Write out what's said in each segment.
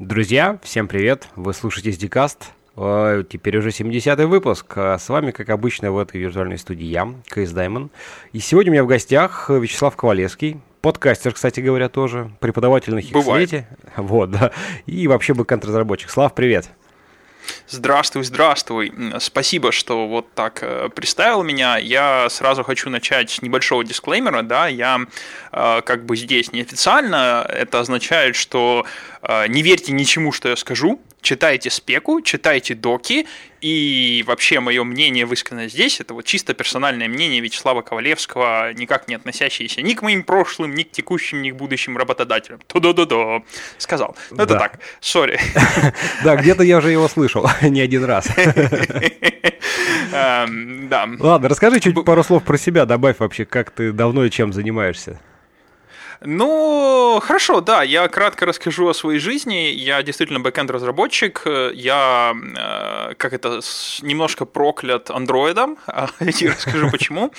Друзья, всем привет! Вы слушаете SDCast. Э, Теперь уже 70-й выпуск. А С вами, как обычно, в этой виртуальной студии я, КС Даймон. И сегодня у меня в гостях Вячеслав Ковалевский, подкастер, кстати говоря, тоже, преподаватель на. Хикслете. Вот, да. И вообще бэкэнд-разработчик. Слав, привет! Здравствуй, здравствуй. Спасибо, что вот так э, представил меня. Я сразу хочу начать с небольшого дисклеймера. Да, я э, как бы здесь неофициально. Это означает, что э, не верьте ничему, что я скажу. Читайте спеку, читайте доки. И вообще мое мнение, высказанное здесь, это вот чисто персональное мнение Вячеслава Ковалевского, никак не относящееся ни к моим прошлым, ни к текущим, ни к будущим работодателям. То-до-до-до. Сказал. Ну, это Да. так, сори. Да, где-то я уже его слышал не один раз. Эм, Да. Ладно, расскажи чуть пару слов про себя, добавь вообще, как ты давно и чем занимаешься. Ну, хорошо, да, я кратко расскажу о своей жизни. Я действительно бэкэнд-разработчик. Я, э, как это, немножко проклят андроидом. А, И расскажу почему.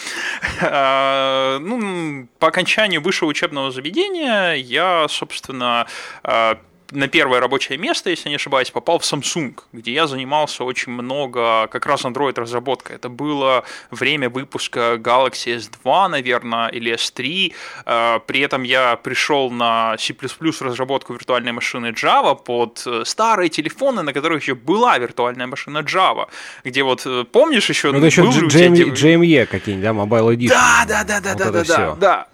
Э, Ну, по окончанию высшего учебного заведения я, собственно, э, на первое рабочее место, если не ошибаюсь, попал в Samsung, где я занимался очень много как раз Android-разработкой. Это было время выпуска Galaxy S2, наверное, или S3. Э, При этом я пришел на C++ разработку виртуальной машины Java под э, старые телефоны, на которых еще была виртуальная машина Java, где вот, э, помнишь еще... Ну, это еще был же у тебя GM эти- JME какие-нибудь, да, Mobile Edition. да, да, да, да, Вот да, да, да, да.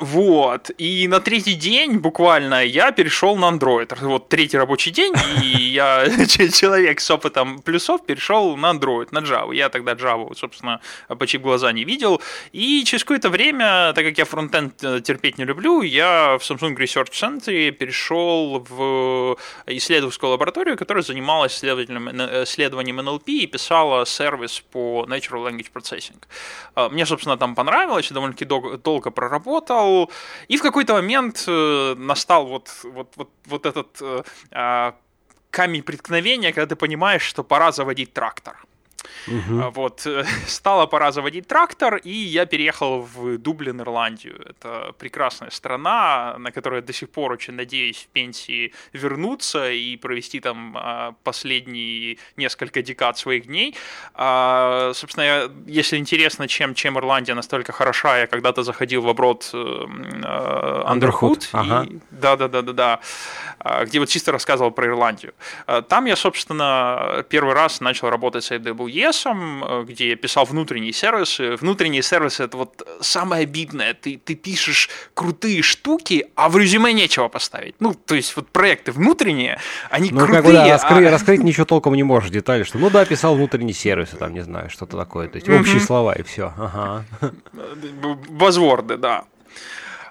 Вот. И на третий день буквально я перешел на Android. Вот третий рабочий день, и я человек с опытом плюсов перешел на Android, на Java. Я тогда Java, собственно, почти глаза не видел. И через какое-то время, так как я фронтенд э, терпеть не люблю, я в Samsung Research Center перешел в исследовательскую лабораторию, которая занималась исследованием, э, исследованием NLP и писала сервис по Natural Language Processing. А, Мне, собственно, там понравилось, довольно-таки дол- долго проработал. И в какой-то момент э, настал вот, вот, вот, вот этот э, а, камень преткновения, когда ты понимаешь, что пора заводить трактор. А, Вот, э, стала пора заводить трактор, и я переехал в Дублин, Ирландию. Это прекрасная страна, на которую я до сих пор очень надеюсь в пенсии вернуться и провести там а, последние несколько декад своих дней. А, Собственно, я- если интересно, чем, чем Ирландия настолько хороша, я когда-то заходил в ага. и да, да, да, да, да. Где вот чисто рассказывал про Ирландию. Там я, собственно, первый раз начал работать с AWS, э, где я писал внутренние сервисы. Внутренние сервисы это вот самое обидное. Ты, ты пишешь крутые штуки, а в резюме нечего поставить. Ну, то есть вот проекты внутренние, они Ну, крутые. как бы, да, раскры- а- раскрыть ничего толком не можешь, детали, что, ну да, писал внутренние сервисы, там, не знаю, что-то такое, то есть общие слова и все, ага. Базворды, да.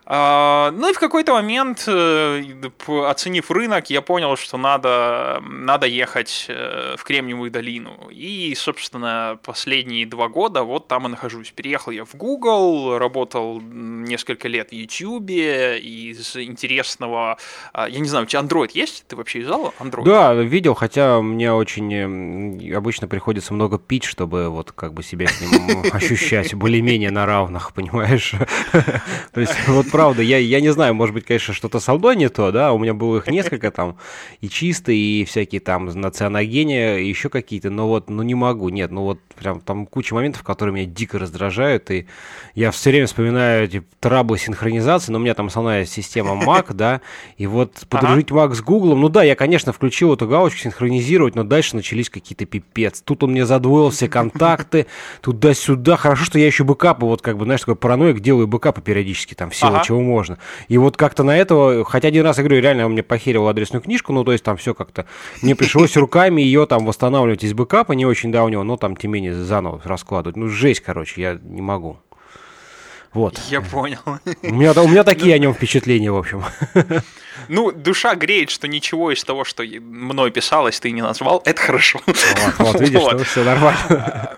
А, Ну и в какой-то момент, э, оценив рынок, я понял, что надо, надо ехать э, в Кремниевую долину. И, собственно, последние два года вот там и нахожусь. Переехал я в Google, работал несколько лет в YouTube, из интересного... а, Я не знаю, у тебя Android есть? Ты вообще юзал Android? Да, видел, хотя мне очень обычно приходится много пить, чтобы вот как бы себя с ним ощущать более-менее на равных, понимаешь? То есть вот правда, я, я не знаю, может быть, конечно, что-то со мной не то, да, у меня было их несколько там, и чистые, и всякие там на цианогене, и еще какие-то, но вот, ну не могу, нет, ну вот прям там куча моментов, которые меня дико раздражают, и я все время вспоминаю эти траблы синхронизации, но у меня там основная система Mac, да, и вот подружить Mac с Google, ну да, я, конечно, включил эту галочку синхронизировать, но дальше начались какие-то пипец. Тут он мне задвоил все контакты, туда-сюда. Хорошо, что я еще бэкапы, вот как бы, знаешь, такой параноик, делаю бэкапы периодически, там, всего, Ага. Чего можно. И вот как-то на этого, хотя один раз, я говорю, реально он мне похерил адресную книжку, ну, то есть там все как-то, мне пришлось руками ее там восстанавливать из бэкапа, не очень давнего, но там, тем не менее, заново раскладывать. Ну, жесть, короче, я не могу. Вот. Я понял. У меня, у меня такие о нем впечатления, в общем. Ну, душа греет, что ничего из того, что мной писалось, ты не назвал. Это хорошо. Вот, вот видишь, Вот. все нормально.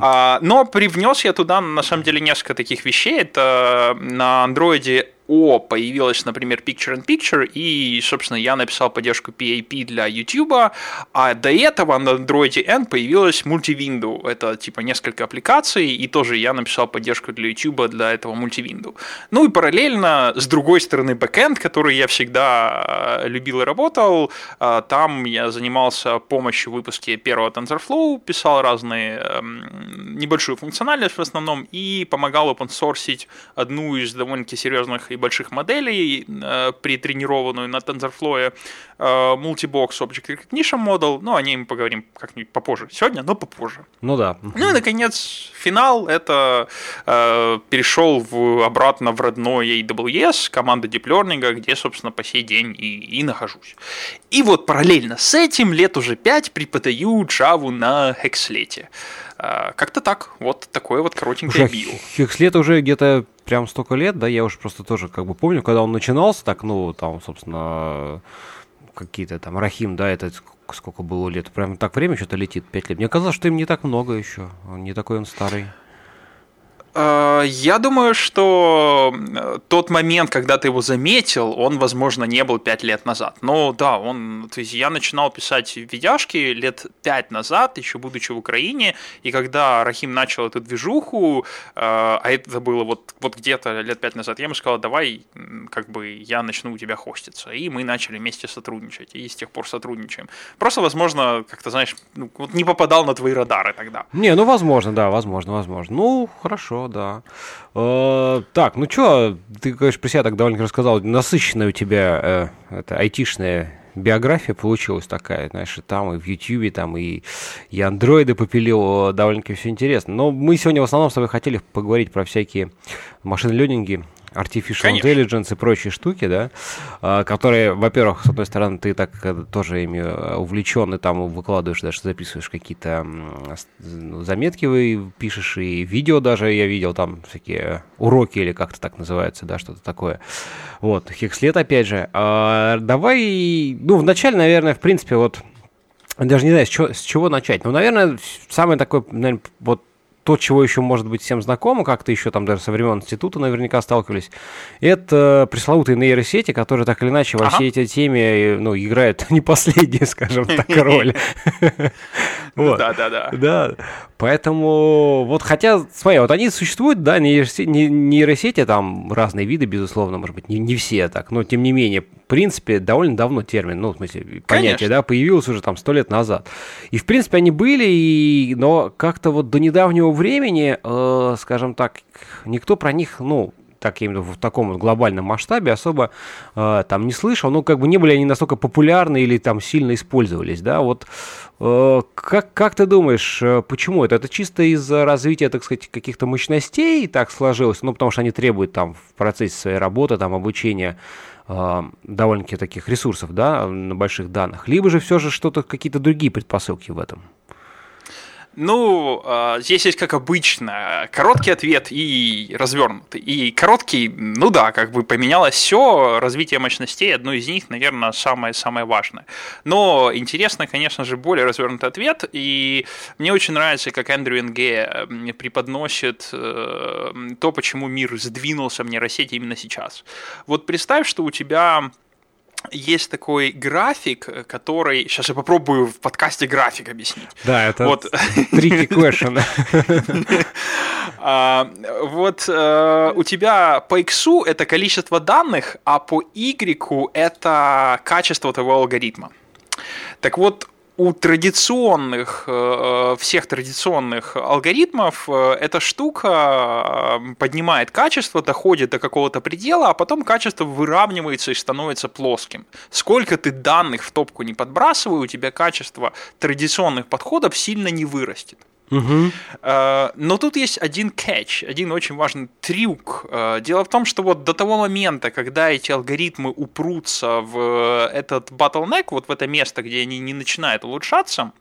А, Но привнес я туда, на самом деле, несколько таких вещей. Это на андроиде О появилась, например, Picture-in-Picture, и, собственно, я написал поддержку PAP для YouTube, а до этого на Android N появилась мультивинду. Это типа несколько аппликаций, и тоже я написал поддержку для YouTube для этого мультивинду. Ну и параллельно, с другой стороны, бэкэнд, который я всегда э, любил и работал, э, там я занимался помощью в выпуске первого TensorFlow, писал разные эм, небольшую функциональность в основном, и помогал open одну из довольно-таки серьезных и больших моделей, э, притренированную на TensorFlow, э, Multibox Object Recognition Model, ну, о ней мы поговорим как-нибудь попозже. Сегодня, но попозже. Ну да. Ну и, наконец, финал, это э, перешел в, обратно в родной AWS, команда Deep Learning, где, собственно, по сей день и, и нахожусь. И вот параллельно с этим лет уже пять преподаю Java на Hexlet. Э, как-то так. Вот такое вот коротенькое био. Hexlet уже где-то прям столько лет, да, я уже просто тоже как бы помню, когда он начинался, так, ну, там, собственно, какие-то там Рахим, да, это сколько было лет, прям так время что-то летит, пять лет. Мне казалось, что им не так много еще, он не такой он старый. Э, я думаю, что э, тот момент, когда ты его заметил, он, возможно, не был пять лет назад. Но да, он, то есть я начинал писать видяшки лет пять назад, еще будучи в Украине, и когда Рахим начал эту движуху, э, а это было вот, вот где-то лет пять назад, я ему сказал, давай, как бы я начну у тебя хоститься. И мы начали вместе сотрудничать, и с тех пор сотрудничаем. Просто, возможно, как-то, знаешь, ну, вот не попадал на твои радары тогда. Не, ну, возможно, да, возможно, возможно. Ну, хорошо, да. Э, так, ну что, ты, конечно, про себя так довольно рассказал. Насыщенная у тебя э, это айтишная биография получилась такая, знаешь, и там, и в Ютьюбе, там, и, и андроиды попилил, довольно-таки все интересно. Но мы сегодня в основном с тобой хотели поговорить про всякие машин-ленинги, artificial Конечно. intelligence и прочие штуки, да, а, которые, во-первых, с одной стороны, ты так э, тоже ими э, увлечен, и там выкладываешь, даже записываешь какие-то ну, заметки, вы пишешь, и видео даже я видел, там всякие уроки или как-то так называется, да, что-то такое. Вот, Хекслет, опять же. А, давай, ну, вначале, наверное, в принципе, вот, даже не знаю, с чего, с чего начать. Ну, наверное, самый такой, наверное, вот то, чего еще может быть всем знакомо, как-то еще там даже со времен института наверняка сталкивались, это пресловутые нейросети, которые так или иначе во ага. всей этой теме ну, играют не последние, скажем так, роль. Да, да, да. Да, поэтому вот хотя, смотри, вот они существуют, да, нейросети, там разные виды, безусловно, может быть, не все так, но тем не менее, в принципе, довольно давно термин, ну, в смысле, понятие, да, появился уже там сто лет назад. И, в принципе, они были, но как-то вот до недавнего времени, э, скажем так, никто про них, ну, так именно в таком вот глобальном масштабе особо э, там не слышал, ну как бы не были они настолько популярны или там сильно использовались, да, вот э, как, как ты думаешь, э, почему это? Это чисто из-за развития, так сказать, каких-то мощностей так сложилось, ну потому что они требуют там в процессе своей работы, там обучения э, довольно-таки таких ресурсов, да, на больших данных, либо же все же что-то, какие-то другие предпосылки в этом? Ну, а, здесь есть, как обычно, короткий ответ и развернутый. И короткий, ну да, как бы поменялось все, развитие мощностей, одно из них, наверное, самое-самое важное. Но интересно, конечно же, более развернутый ответ, и мне очень нравится, как Эндрю Энге преподносит э, то, почему мир сдвинулся в нейросети именно сейчас. Вот представь, что у тебя есть такой график, который... Сейчас я попробую в подкасте график объяснить. Да, это вот. tricky question. а, вот а, у тебя по X это количество данных, а по Y это качество твоего алгоритма. Так вот, у традиционных, э, всех традиционных алгоритмов э, эта штука э, поднимает качество, доходит до какого-то предела, а потом качество выравнивается и становится плоским. Сколько ты данных в топку не подбрасывай, у тебя качество традиционных подходов сильно не вырастет. Угу. Но тут есть один catch, один очень важный трюк. Э, дело в том, что вот до того момента, когда эти алгоритмы упрутся в этот bottleneck, вот в это место, где они не начинают улучшаться,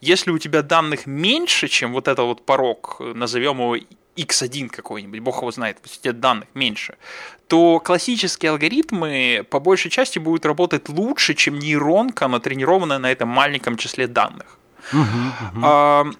если у тебя данных меньше, чем вот этот вот порог, назовем его x1 какой-нибудь, бог его знает, у тебя данных меньше, то классические алгоритмы по большей части будут работать лучше, чем нейронка, натренированная на этом маленьком числе данных. Uh-huh, uh-huh.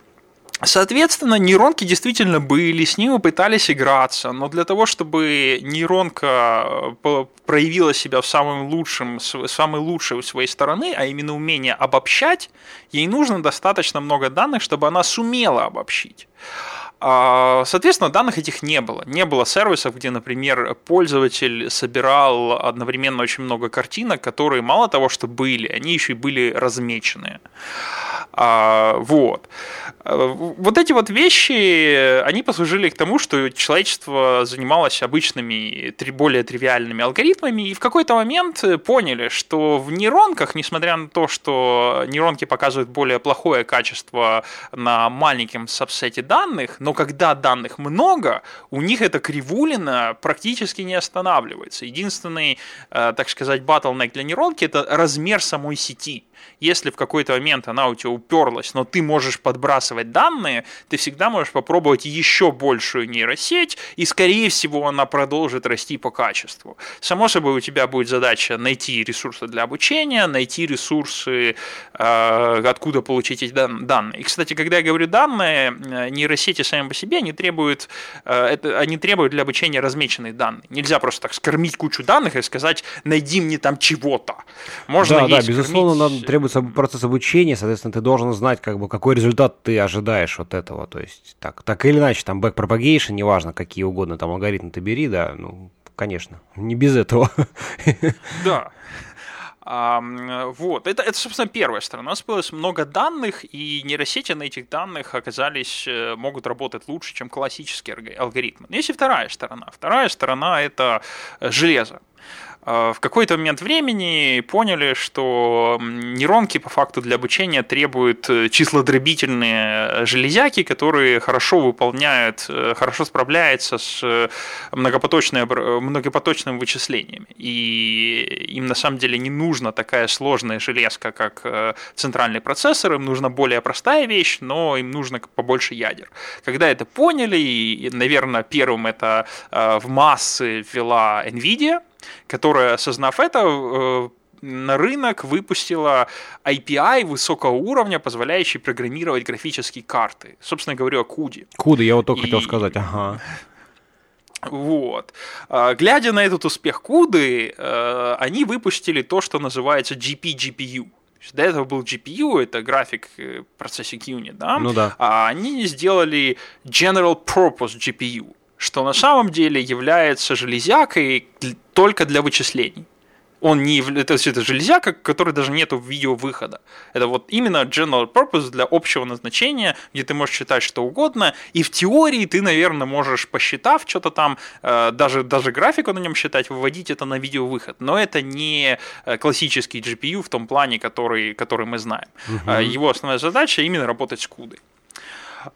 Соответственно, нейронки действительно были, с ними пытались играться, но для того, чтобы нейронка э, проявила себя в самом лучшем, самой лучшей своей стороны, а именно умение обобщать, ей нужно достаточно много данных, чтобы она сумела обобщить. А, соответственно, данных этих не было. Не было сервисов, где, например, пользователь собирал одновременно очень много картинок, которые мало того, что были, они еще и были размечены. А, вот. Вот эти вот вещи, они послужили к тому, что человечество занималось обычными, более тривиальными алгоритмами, и в какой-то момент поняли, что в нейронках, несмотря на то, что нейронки показывают более плохое качество на маленьком сабсете данных, но когда данных много, у них эта кривулина практически не останавливается. Единственный, э, так сказать, bottleneck для нейронки – это размер самой сети. Если в какой-то момент она у тебя уперлась, но ты можешь подбрасывать данные, ты всегда можешь попробовать еще большую нейросеть, и, скорее всего, она продолжит расти по качеству. Само собой, у тебя будет задача найти ресурсы для обучения, найти ресурсы, э, откуда получить эти данные. И, кстати, когда я говорю данные, э, нейросети сами по себе, они требуют, э, это, они требуют для обучения размеченные данные. Нельзя просто так скормить кучу данных и сказать, найди мне там чего-то. Можно да, да, безусловно, надо требуется процесс обучения, соответственно, ты должен знать, как бы, какой результат ты ожидаешь от этого. То есть, так, так или иначе, там, backpropagation, неважно, какие угодно там алгоритмы ты бери, да, ну, конечно, не без этого. Да. А, вот, это, это, собственно, первая сторона. У нас появилось много данных, и нейросети на этих данных оказались, э, могут работать лучше, чем классические алгоритмы. Но есть и вторая сторона. Вторая сторона – это железо. А, в какой-то момент времени поняли, что нейронки по факту для обучения требуют э, числодробительные железяки, которые хорошо выполняют, э, хорошо справляются с э, многопоточными вычислениями. И им на самом деле не нужна такая сложная железка, как центральный процессор, им нужна более простая вещь, но им нужно побольше ядер. Когда это поняли, и, наверное, первым это в массы ввела NVIDIA, которая, осознав это, э, на рынок выпустила API высокого уровня, позволяющий программировать графические карты. Собственно говоря, о CUDA. CUDA, я вот только И... хотел сказать, ага. Вот. А, глядя на этот успех CUDA, э, они выпустили то, что называется GP-GPU. До этого был GPU, это график э, Processing Unit, да? Ну да. А они сделали General Purpose GPU что на самом деле является железякой только для вычислений. Он не это, это железяка, которой даже нету видеовыхода. Это вот именно general purpose для общего назначения, где ты можешь читать что угодно, и в теории ты, наверное, можешь, посчитав что-то там, э, даже, даже графику на нем считать, выводить это на видеовыход. Но это не э, классический GPU в том плане, который, который мы знаем. Угу. Его основная задача именно работать с кудой.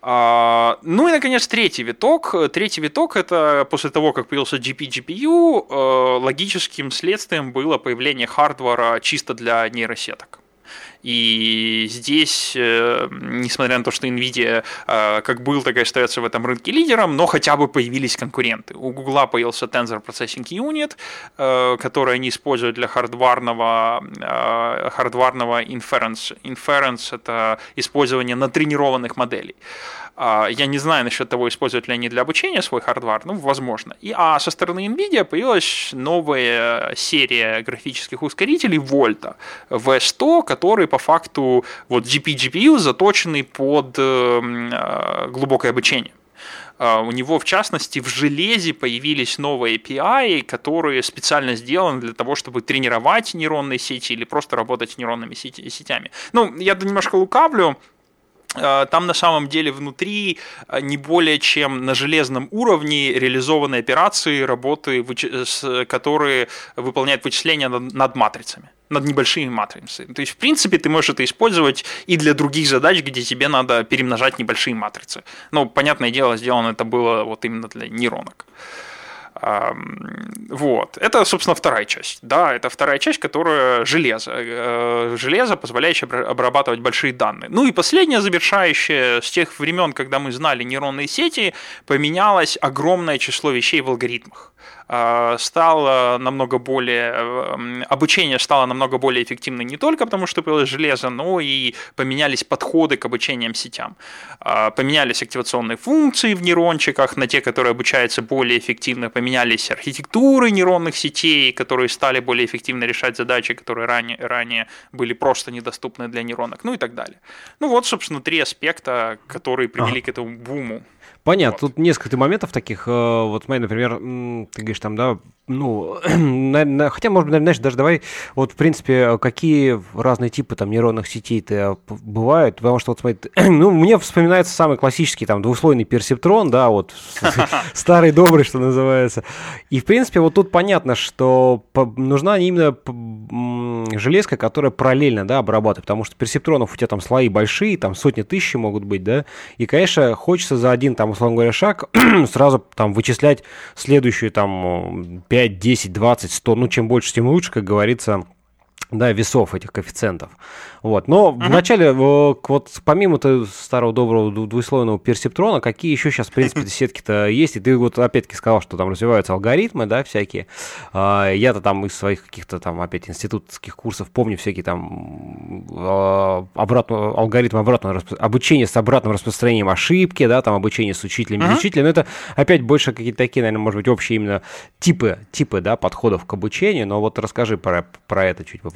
А, ну и, наконец, третий виток. Третий виток – это после того, как появился GP-GPU, э, логическим следствием было появление хардвара чисто для нейросеток. И здесь, э, несмотря на то, что Nvidia э, как был, так и остается в этом рынке лидером, но хотя бы появились конкуренты. У Google появился Tensor Processing Unit, э, который они используют для хардварного, хардварного inference. Inference – это использование натренированных моделей. А, я не знаю насчет того, используют ли они для обучения свой хардвар, ну, возможно. И, а со стороны NVIDIA появилась новая серия графических ускорителей Volta V100, который по факту вот GP-GPU заточенный под э, глубокое обучение. А, у него, в частности, в железе появились новые API, которые специально сделаны для того, чтобы тренировать нейронные сети или просто работать с нейронными сетями. Ну, я немножко лукавлю, там на самом деле внутри э, не более чем на железном уровне реализованы операции, работы, которые выполняют вычисления над матрицами над небольшими матрицами. То есть, в принципе, ты можешь это использовать и для других задач, где тебе надо перемножать небольшие матрицы. Но, понятное дело, сделано это было вот именно для нейронок. Вот. Это, собственно, вторая часть. Да, это вторая часть, которая железо. Э, железо, позволяющее обрабатывать большие данные. Ну и последняя завершающая, с тех времен, когда мы знали нейронные сети, поменялось огромное число вещей в алгоритмах. А, стало намного более, э, обучение стало намного более эффективным не только потому, что появилось железо, но и поменялись подходы к обучениям сетям. А, поменялись активационные функции в нейрончиках на те, которые обучаются более эффективно, поменялись архитектуры нейронных сетей, которые стали более эффективно решать задачи, которые ранее, ранее были просто недоступны для нейронок, ну и так далее. Ну вот, собственно, три аспекта, которые привели а. к этому буму. Понятно, вот. тут несколько моментов таких. Э, вот смотри, например, ты говоришь там, да, ну, хотя, может быть, знаешь, даже давай, вот, в принципе, какие разные типы там нейронных сетей-то бывают, потому что, вот, смотри, ну, мне вспоминается самый классический там двухслойный персептрон, да, вот, старый добрый, что называется. И, в принципе, вот тут понятно, что нужна именно железка, которая параллельно, да, обрабатывает, потому что персептронов у тебя там слои большие, там сотни тысяч могут быть, да, и, конечно, хочется за один там условно говоря, шаг, сразу там вычислять следующую там 5, 10, 20, 100, ну чем больше, тем лучше, как говорится, да, весов этих коэффициентов. Вот. Но uh-huh. вначале, вот помимо старого доброго двуслойного персептрона, какие еще сейчас, в принципе, сетки-то есть? И ты вот опять-таки сказал, что там развиваются алгоритмы, да, всякие. А, я-то там из своих каких-то там опять институтских курсов помню всякие там а, обратно, алгоритмы обратного обучения с обратным распространением ошибки, да, там обучение с учителем, uh-huh. учителем. Но это опять больше какие-то такие, наверное, может быть, общие именно типы, типы, да, подходов к обучению. Но вот расскажи про, про это чуть поподробнее.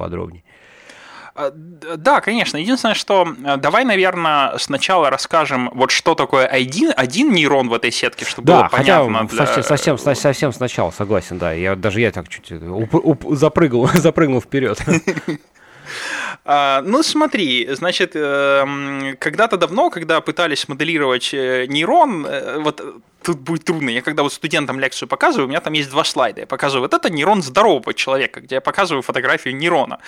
А, да, конечно. Единственное, что э, давай, наверное, сначала расскажем, вот что такое один, один нейрон в этой сетке, чтобы да, было понятно. Для... Совсем, совсем, совсем сначала, согласен, да. Я, даже я так чуть уп, уп, запрыгнул, запрыгнул вперед. А, ну, смотри, значит, эм, когда-то давно, когда пытались моделировать э, нейрон, э, вот тут будет трудно. Я когда вот студентам лекцию показываю, у меня там есть два слайда. Я показываю, вот это нейрон здорового человека, где я показываю фотографию нейрона.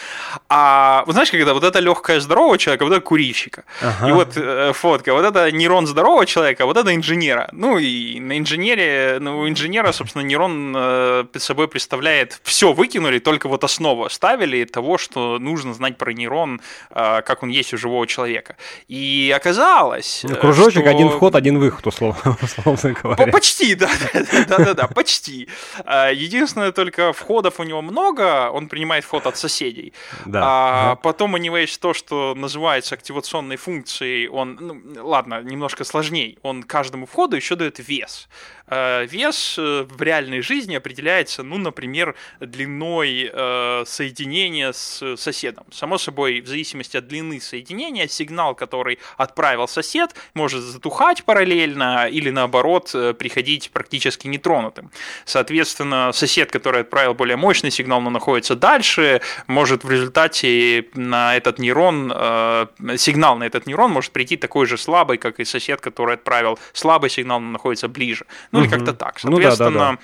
А вот знаешь, когда вот это легкое здорового человека, вот это курильщика. Ага. И вот э, фотка, вот это нейрон здорового человека, вот это инженера. Ну и на инженере, ну, у инженера, собственно, нейрон э, собой представляет все выкинули, только вот основу оставили того, что нужно знать про нейрон, э, как он есть у живого человека. И оказалось... Ну, кружочек, что... один вход, один выход, условно, условно говоря. Почти, да, да, да, да, почти. А, единственное, только входов у него много, он принимает вход от соседей. Да. А потом у него есть то, что называется активационной функцией. Он, ну, ладно, немножко сложнее. Он каждому входу еще дает вес. А, вес э, в реальной жизни определяется, ну, например, длиной э, соединения с соседом. Само собой, в зависимости от длины соединения, сигнал, который отправил сосед, может затухать параллельно или наоборот Э, приходить практически нетронутым. Соответственно, сосед, который отправил более мощный сигнал, но находится дальше, может в результате на этот нейрон, э, сигнал на этот нейрон может прийти такой же слабый, как и сосед, который отправил слабый сигнал, но находится ближе. Ну угу. или как-то так. Соответственно, ну, да, да, да.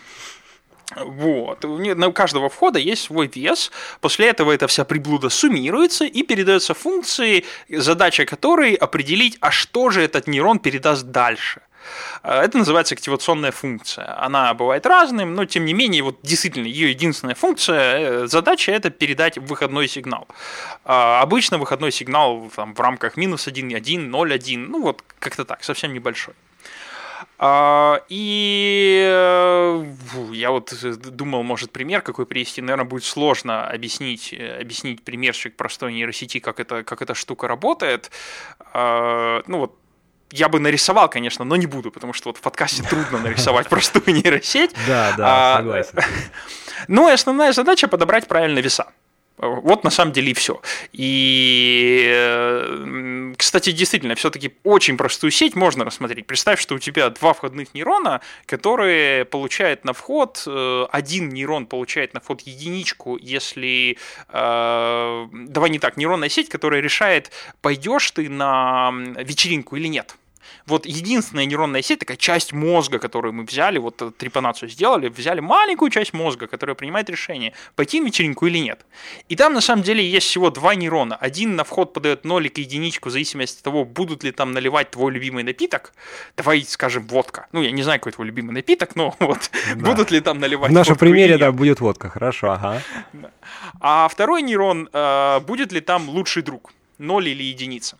Вот. У каждого входа есть свой вес. После этого эта вся приблуда суммируется и передается функции, задача которой определить, а что же этот нейрон передаст дальше. Э, это называется активационная функция. Она бывает разным, но тем не менее, вот действительно, ее единственная функция, э, задача это передать выходной сигнал. А обычно выходной сигнал там, в рамках минус 1, 1, 0, 1, ну вот как-то так, совсем небольшой. А, и э, я вот думал, может, пример какой привести. Наверное, будет сложно объяснить, объяснить примерчик простой нейросети, как, это, как эта штука работает. А, ну вот я бы нарисовал, конечно, но не буду, потому что вот в подкасте трудно нарисовать простую нейросеть. Да, да, а, согласен. Ну и основная задача подобрать правильно веса. Вот на самом деле и все. И, э, кстати, действительно, все-таки очень простую сеть можно рассмотреть. Представь, что у тебя два входных нейрона, которые получают на вход, э, один нейрон получает на вход единичку, если, э, давай не так, нейронная сеть, которая решает, пойдешь ты на вечеринку или нет. Вот единственная нейронная сеть, такая часть мозга, которую мы взяли, вот трепанацию сделали, взяли маленькую часть мозга, которая принимает решение, пойти на вечеринку или нет. И там на самом деле есть всего два нейрона. Один на вход подает нолик и единичку в зависимости от того, будут ли там наливать твой любимый напиток. Давай скажем водка. Ну, я не знаю, какой твой любимый напиток, но вот да. будут ли там наливать В нашем примере, да, будет водка, хорошо, ага. А второй нейрон, э, будет ли там лучший друг, ноль или единица.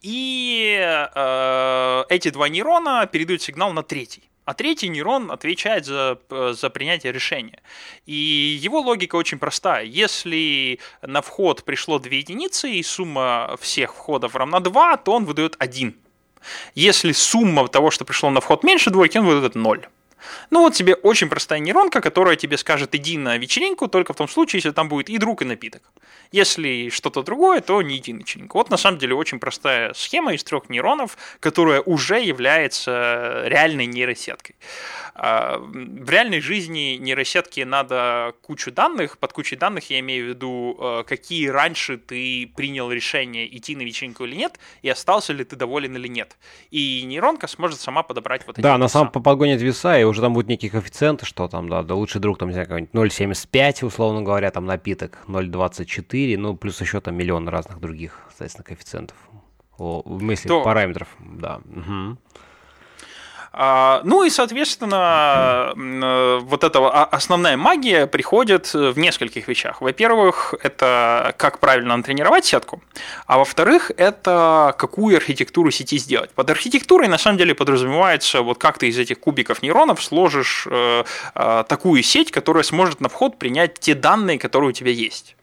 И э, эти два нейрона передают сигнал на третий. А третий нейрон отвечает за, за принятие решения. И его логика очень простая. Если на вход пришло две единицы и сумма всех входов равна 2, то он выдает 1. Если сумма того, что пришло на вход меньше двойки, он выдает 0. Ну вот тебе очень простая нейронка, которая тебе скажет иди на вечеринку только в том случае, если там будет и друг, и напиток. Если что-то другое, то не иди на вечеринку. Вот на самом деле очень простая схема из трех нейронов, которая уже является реальной нейросеткой. А, в реальной жизни нейросетке надо кучу данных. Под кучей данных я имею в виду, э, какие раньше ты принял решение идти на вечеринку или нет, и остался ли ты доволен или нет. И нейронка сможет сама подобрать вот эти Да, она сам погонит веса, и уже там будут некие коэффициенты, что там, да, да лучший друг, там, не знаю, какой-нибудь 0,75, условно говоря, там напиток 0,24, ну, плюс еще там миллион разных других, соответственно, коэффициентов. О, в смысле, То... параметров, да. Угу. А, ну и, соответственно, э, вот эта основная магия приходит в нескольких вещах. Во-первых, это как правильно натренировать сетку, а во-вторых, это какую архитектуру сети сделать. Под архитектурой на самом деле подразумевается, вот как ты из этих кубиков нейронов сложишь э, э, такую сеть, которая сможет на вход принять те данные, которые у тебя есть.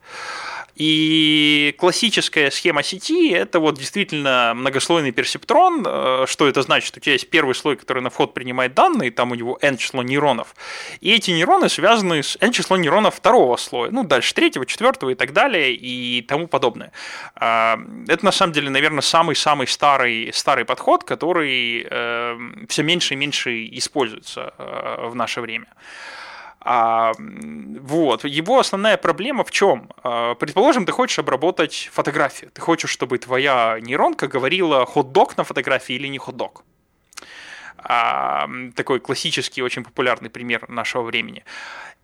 И классическая схема сети – это вот действительно многослойный персептрон. Э, что это значит? У тебя есть первый слой, который на вход принимает данные, там у него n число нейронов. И эти нейроны связаны с n число нейронов второго слоя, ну, дальше третьего, четвертого и так далее, и тому подобное. А, это на самом деле, наверное, самый-самый старый, старый подход, который э, все меньше и меньше используется э, в наше время. А, вот. Его основная проблема в чем? А, предположим, ты хочешь обработать фотографию. Ты хочешь, чтобы твоя нейронка говорила хот-дог на фотографии или не хот-дог. А, такой классический, очень популярный пример нашего времени.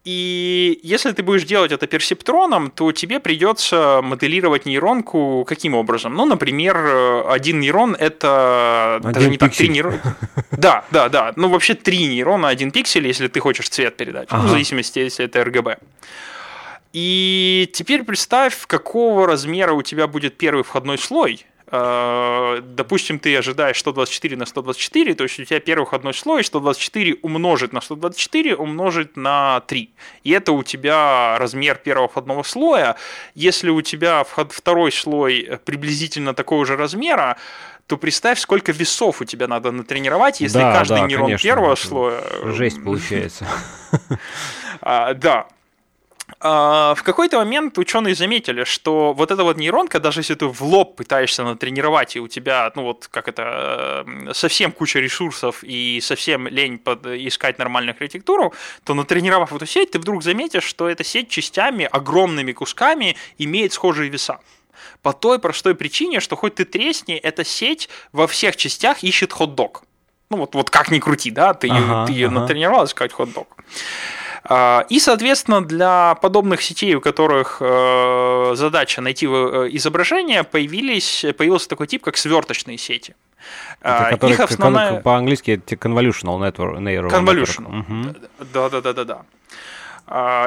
И если ты будешь делать это персептроном, то тебе придется моделировать нейронку каким образом? Ну, например, один нейрон это один даже не пиксель. так три нейрона. Да, да, да. Ну, вообще три нейрона, один пиксель, если ты хочешь цвет передать. Ага. Ну, в зависимости, если это RGB. И теперь представь, какого размера у тебя будет первый входной слой допустим, ты ожидаешь 124 на 124, то есть у тебя первый входной слой 124 умножить на 124 умножить на 3. И это у тебя размер первого входного слоя. Если у тебя второй слой приблизительно такого же размера, то представь, сколько весов у тебя надо натренировать, если да, каждый да, нейрон конечно, первого слоя... Жесть получается. А, да, в какой-то момент ученые заметили, что вот эта вот нейронка, даже если ты в лоб пытаешься натренировать, и у тебя, ну вот как это, совсем куча ресурсов и совсем лень под, искать нормальную архитектуру, то натренировав эту сеть, ты вдруг заметишь, что эта сеть частями, огромными кусками имеет схожие веса. По той простой причине, что хоть ты тресни, эта сеть во всех частях ищет хот-дог. Ну вот, вот как ни крути, да, ты, ага, ты ее ага. натренировал искать хот-дог. А, и, соответственно, для подобных сетей, у которых э, задача найти э, изображение, появились, появился такой тип, как сверточные сети. Это а, который, Их основная... По-английски это convolutional network. Convolutional. Да-да-да-да-да. А,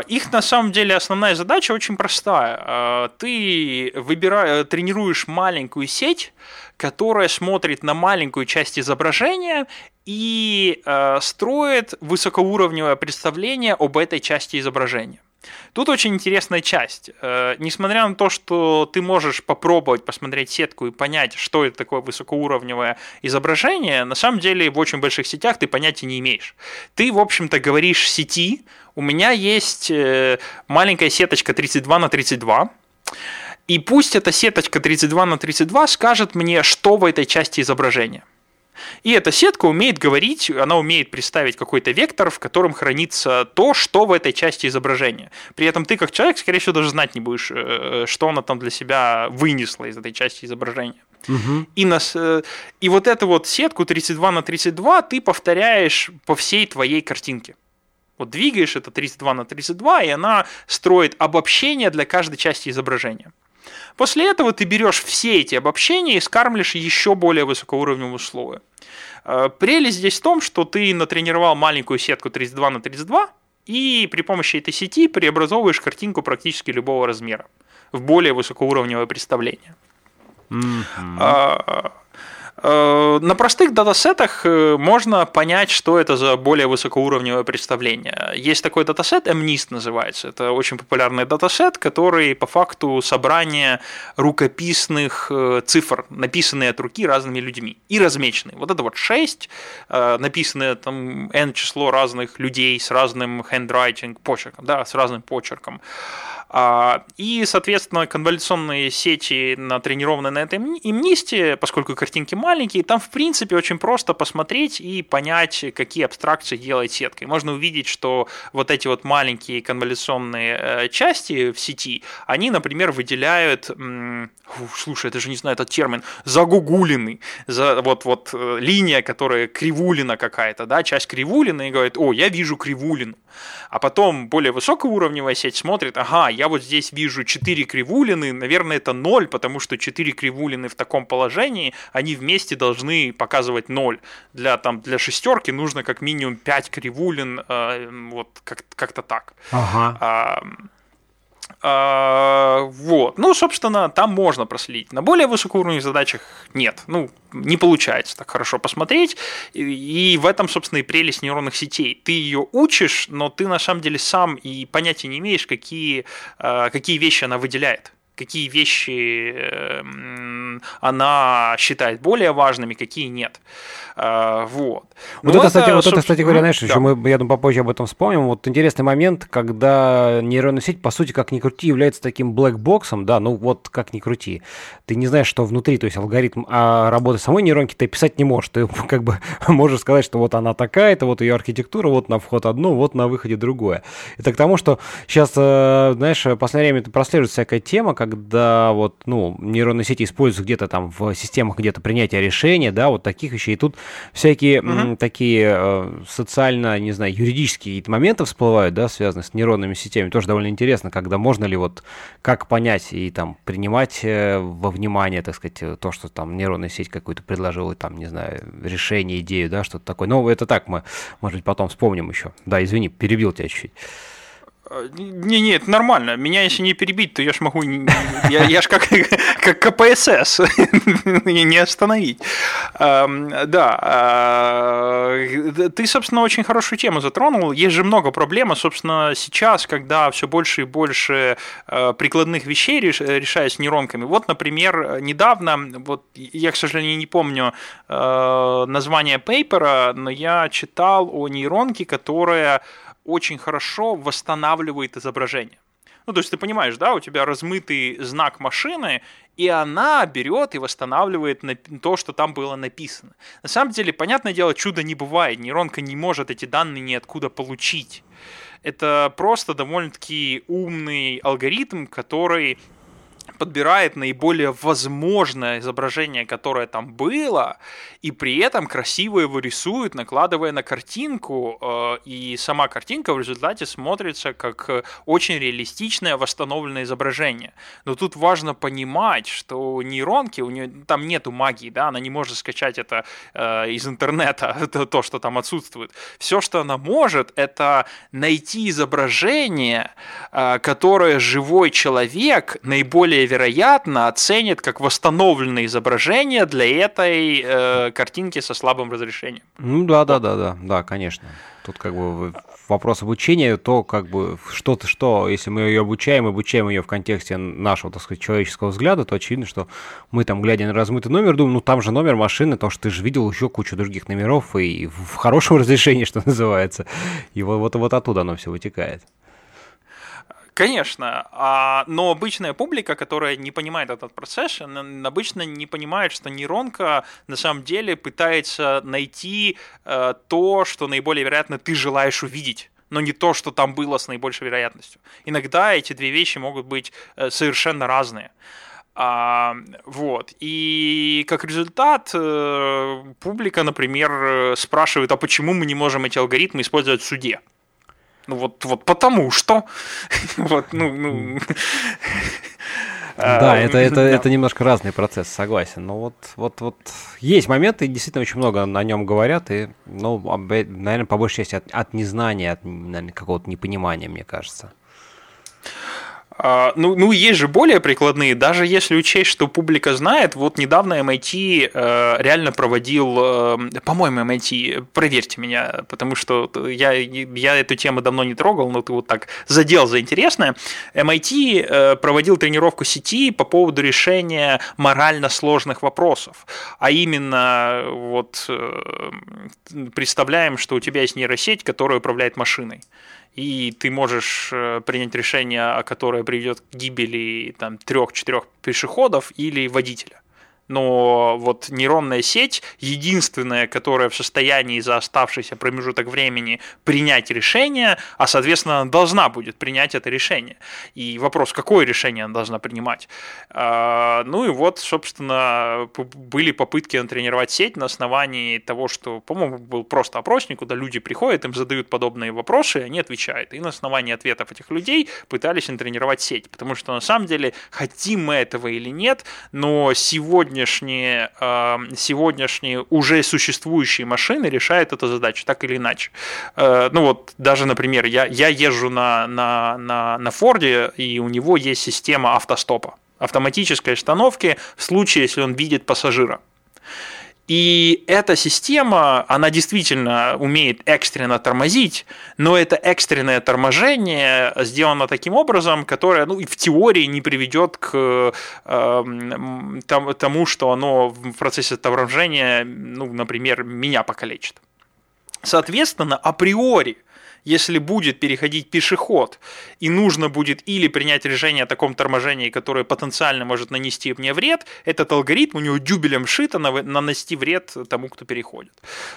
их на самом деле основная задача очень простая. Ты выбираешь, тренируешь маленькую сеть, которая смотрит на маленькую часть изображения и э, строит высокоуровневое представление об этой части изображения. Тут очень интересная часть. Несмотря на то, что ты можешь попробовать посмотреть сетку и понять, что это такое высокоуровневое изображение, на самом деле в очень больших сетях ты понятия не имеешь. Ты, в общем-то, говоришь сети, у меня есть э, маленькая сеточка 32 на 32, и пусть эта сеточка 32 на 32 скажет мне, что в этой части изображения. И эта сетка умеет говорить, она умеет представить какой-то вектор, в котором хранится то, что в этой части изображения. При этом ты, как человек, скорее всего, даже знать не будешь, э, что она там для себя вынесла из этой части изображения. Угу. И, нас, э, и вот эту вот сетку 32 на 32 ты повторяешь по всей твоей картинке. Вот двигаешь это 32 на 32, и она строит обобщение для каждой части изображения. После этого ты берешь все эти обобщения и скармлишь еще более высокоуровневые слои. Э, прелесть здесь в том, что ты натренировал маленькую сетку 32 на 32, и при помощи этой сети преобразовываешь картинку практически любого размера в более высокоуровневое представление. Mm-hmm. Э, на простых датасетах э, можно понять, что это за более высокоуровневое представление. Есть такой датасет, MNIST называется. Это очень популярный датасет, который по факту собрание рукописных э, цифр, написанные от руки разными людьми и размеченные. Вот это вот 6, написанные там N число разных людей с разным handwriting, почерком, да, с разным почерком. А, и, соответственно, конволюционные сети, натренированные на этом имнисте, поскольку картинки маленькие, там, в принципе, очень просто посмотреть и понять, какие абстракции делает сетка. И можно увидеть, что вот эти вот маленькие конволюционные э, части в сети, они, например, выделяют, слушай, это же не знаю этот термин, загугулины, за, вот, вот э, линия, которая кривулина какая-то, да, часть кривулины, и говорит, о, я вижу кривулину. А потом более высокоуровневая сеть смотрит, ага, я вот здесь вижу 4 кривулины, наверное, это 0, потому что 4 кривулины в таком положении, они вместе должны показывать 0. Для, там, для шестерки нужно как минимум 5 кривулин, э, вот как- как-то так. Ага. А, а, вот. Ну, собственно, там можно проследить. На более высокоуровневых задачах нет. Ну, не получается так хорошо посмотреть. И, и в этом, собственно, и прелесть нейронных сетей. Ты ее учишь, но ты на самом деле сам и понятия не имеешь, какие, а, какие вещи она выделяет какие вещи эм, она считает более важными, какие нет. А, вот. Вот, ну, это, кстати, вот это, кстати говоря, знаешь, да. еще мы, я думаю, попозже об этом вспомним. Вот интересный момент, когда нейронная сеть, по сути, как ни крути, является таким блэкбоксом, да, ну вот как ни крути. Ты не знаешь, что внутри, то есть алгоритм а работы самой нейронки ты описать не можешь. Ты как бы можешь сказать, что вот она такая, это вот ее архитектура, вот на вход одно, вот на выходе другое. Это к тому, что сейчас, э, знаешь, в последнее время прослеживается всякая тема, когда вот, ну, нейронные сети используются где-то там в системах где-то принятия решения, да, вот таких вещей. И тут всякие угу. такие э, социально, не знаю, юридические моменты всплывают, да, связанные с нейронными сетями. Тоже довольно интересно, когда можно ли вот как понять и там принимать э, во внимание, так сказать, то, что там нейронная сеть какую-то предложила, там, не знаю, решение, идею, да, что-то такое. Но это так мы, может быть, потом вспомним еще. Да, извини, перебил тебя чуть-чуть. Не, не, это нормально. Меня если не перебить, то я ж могу, я, я ж как, как КПСС, не остановить. Да, а, ты, собственно, очень хорошую тему затронул. Есть же много проблем, собственно, сейчас, когда все больше и больше а, прикладных вещей решаются нейронками. Вот, например, недавно, вот я, к сожалению, не помню а, название пейпера, но я читал о нейронке, которая очень хорошо восстанавливает изображение. Ну, то есть ты понимаешь, да, у тебя размытый знак машины, и она берет и восстанавливает то, что там было написано. На самом деле, понятное дело, чуда не бывает. Нейронка не может эти данные ниоткуда получить. Это просто довольно-таки умный алгоритм, который подбирает наиболее возможное изображение, которое там было, и при этом красиво его рисует, накладывая на картинку, э, и сама картинка в результате смотрится как очень реалистичное восстановленное изображение. Но тут важно понимать, что нейронки, у нее там нету магии, да, она не может скачать это э, из интернета, то, что там отсутствует. Все, что она может, это найти изображение, э, которое живой человек наиболее вероятно оценит как восстановленное изображение для этой э, картинки со слабым разрешением. Ну да, да, да, да, да, конечно. Тут как бы вопрос обучения, то как бы что-то, что, если мы ее обучаем, обучаем ее в контексте нашего, так сказать, человеческого взгляда, то очевидно, что мы там, глядя на размытый номер, думаем, ну там же номер машины, то что ты же видел еще кучу других номеров и в хорошем разрешении, что называется. И вот, вот, вот оттуда оно все вытекает. Конечно, а, но обычная публика, которая не понимает этот процесс, обычно не понимает, что нейронка на самом деле пытается найти э, то, что наиболее вероятно ты желаешь увидеть но не то, что там было с наибольшей вероятностью. Иногда эти две вещи могут быть э, совершенно разные. А, вот. И как результат э, публика, например, спрашивает, а почему мы не можем эти алгоритмы использовать в суде? Ну вот, вот потому что. вот, ну, ну. Да, это, это, это немножко разный процесс, согласен. Но вот, вот, вот есть моменты, действительно очень много о нем говорят, и, ну, наверное, по большей части от, от незнания, от, наверное, какого-то непонимания, мне кажется. А, ну, ну, есть же более прикладные, даже если учесть, что публика знает, вот недавно MIT э, реально проводил, э, по-моему, MIT, проверьте меня, потому что я, я эту тему давно не трогал, но ты вот так задел за интересное. MIT э, проводил тренировку сети по поводу решения морально сложных вопросов, а именно вот представляем, что у тебя есть нейросеть, которая управляет машиной и ты можешь э, принять решение, которое приведет к гибели там, трех-четырех пешеходов или водителя но вот нейронная сеть единственная, которая в состоянии за оставшийся промежуток времени принять решение, а, соответственно, должна будет принять это решение. И вопрос, какое решение она должна принимать? А, ну и вот, собственно, были попытки натренировать сеть на основании того, что, по-моему, был просто опросник, куда люди приходят, им задают подобные вопросы, они отвечают. И на основании ответов этих людей пытались натренировать сеть, потому что на самом деле, хотим мы этого или нет, но сегодня сегодняшние, сегодняшние уже существующие машины решают эту задачу так или иначе. Э, ну вот даже, например, я, я езжу на, на, на, на Форде, и у него есть система автостопа автоматической остановки в случае, если он видит пассажира. И эта система, она действительно умеет экстренно тормозить, но это экстренное торможение сделано таким образом, которое ну, в теории не приведет к э, тому, что оно в процессе торможения, ну, например, меня покалечит. Соответственно, априори если будет переходить пешеход, и нужно будет или принять решение о таком торможении, которое потенциально может нанести мне вред, этот алгоритм у него дюбелем шито нанести вред тому, кто переходит.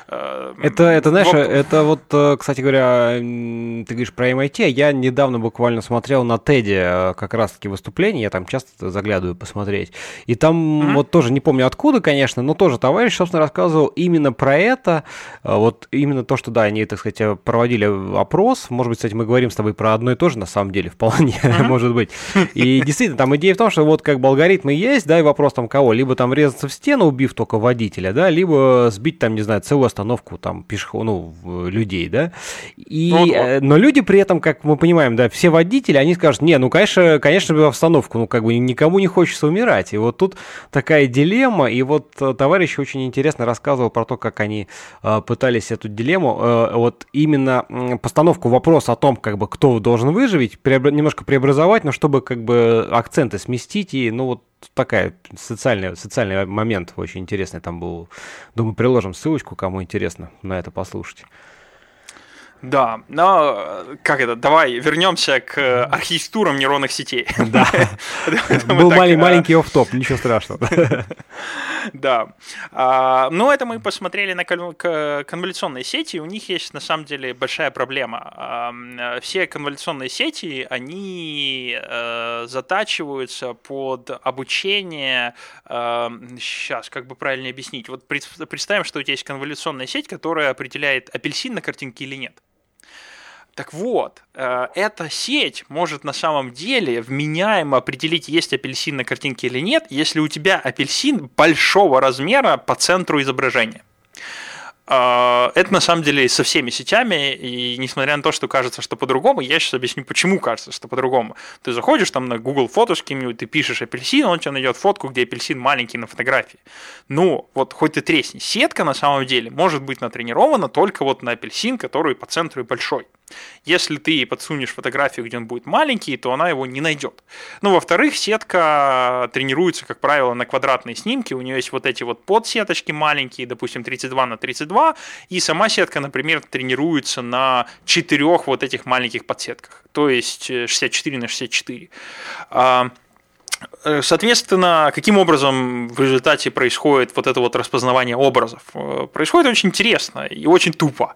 Э, это, это знаешь, Но... это вот, э, кстати говоря, ты говоришь про MIT, я недавно буквально смотрел на Теди э, как раз-таки выступление, я там часто заглядываю посмотреть, и там mm-hmm. вот тоже не помню откуда, конечно, но тоже товарищ, собственно, рассказывал именно про это, вот именно то, что, да, они, так сказать, проводили опрос. Может быть, кстати, мы говорим с тобой про одно и то же, на самом деле, вполне, может быть. И действительно, там идея в том, что вот как бы алгоритмы есть, да, и вопрос там кого? Либо там резаться в стену, убив только водителя, да, либо сбить там, не знаю, целую остановку там пешеход, ну, людей, да. И, ну, э, но люди при этом, как мы понимаем, да, все водители, они скажут, не, ну, конечно, конечно, в остановку, ну, как бы никому не хочется умирать. И вот тут такая дилемма, и вот э, товарищ очень интересно рассказывал про то, как они э, пытались эту дилемму, э, вот именно постановку вопроса о том, как бы кто должен выживить, преобра- немножко преобразовать, но чтобы как бы акценты сместить и, ну вот такая социальный, социальный момент очень интересный там был. Думаю, приложим ссылочку, кому интересно на это послушать. Да, но как это, давай вернемся к архитектурам нейронных сетей. Да, был э, маленький оф-топ, ничего страшного. Да, а, ну это мы посмотрели на конволюционные сети, у них есть на самом деле большая проблема. Все конволюционные сети, они э, затачиваются под обучение, сейчас, как бы правильно объяснить, вот представим, что у тебя есть конволюционная сеть, которая определяет, апельсин на картинке или нет. Так вот, э, эта сеть может на самом деле вменяемо определить, есть апельсин на картинке или нет, если у тебя апельсин большого размера по центру изображения. А, это на самом деле со всеми сетями, и несмотря на то, что кажется, что по-другому, я сейчас объясню, почему кажется, что по-другому. Ты заходишь там на Google фото с кем-нибудь, ты пишешь апельсин, он тебе найдет фотку, где апельсин маленький на фотографии. Ну, вот хоть ты тресни, сетка на самом деле может быть натренирована только вот на апельсин, который по центру и большой. Если ты подсунешь фотографию, где он будет маленький, то она его не найдет. Ну, во-вторых, сетка тренируется, как правило, на квадратные снимки. У нее есть вот эти вот подсеточки маленькие, допустим, 32 на 32, и сама сетка, например, тренируется на четырех вот этих маленьких подсетках, то есть 64 на 64. Э, соответственно, каким образом в результате происходит вот это вот распознавание образов? Э, происходит очень интересно и очень тупо.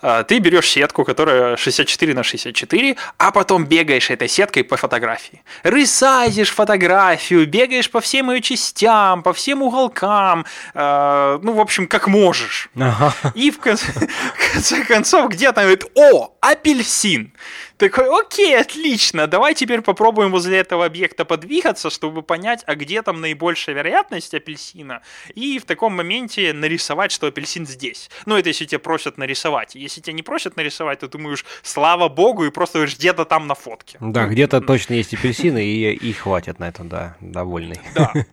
Э, ты берешь сетку, которая 64 на 64, а потом бегаешь этой сеткой по фотографии. Ресайзишь фотографию, бегаешь по всем ее частям, по всем уголкам, ну, в общем, как можешь. Ага. И в конце, в конце концов где-то говорит, о, апельсин. Такой, окей, отлично, давай теперь попробуем возле этого объекта подвигаться, чтобы понять, а где там наибольшая вероятность апельсина, и в таком моменте нарисовать, что апельсин здесь. Ну, это если тебя просят нарисовать. Если тебя не просят нарисовать, то думаешь, слава богу, и просто говоришь, где-то там на фотке. Да, где-то точно есть апельсины, и, и хватит на этом, да, довольный. Да.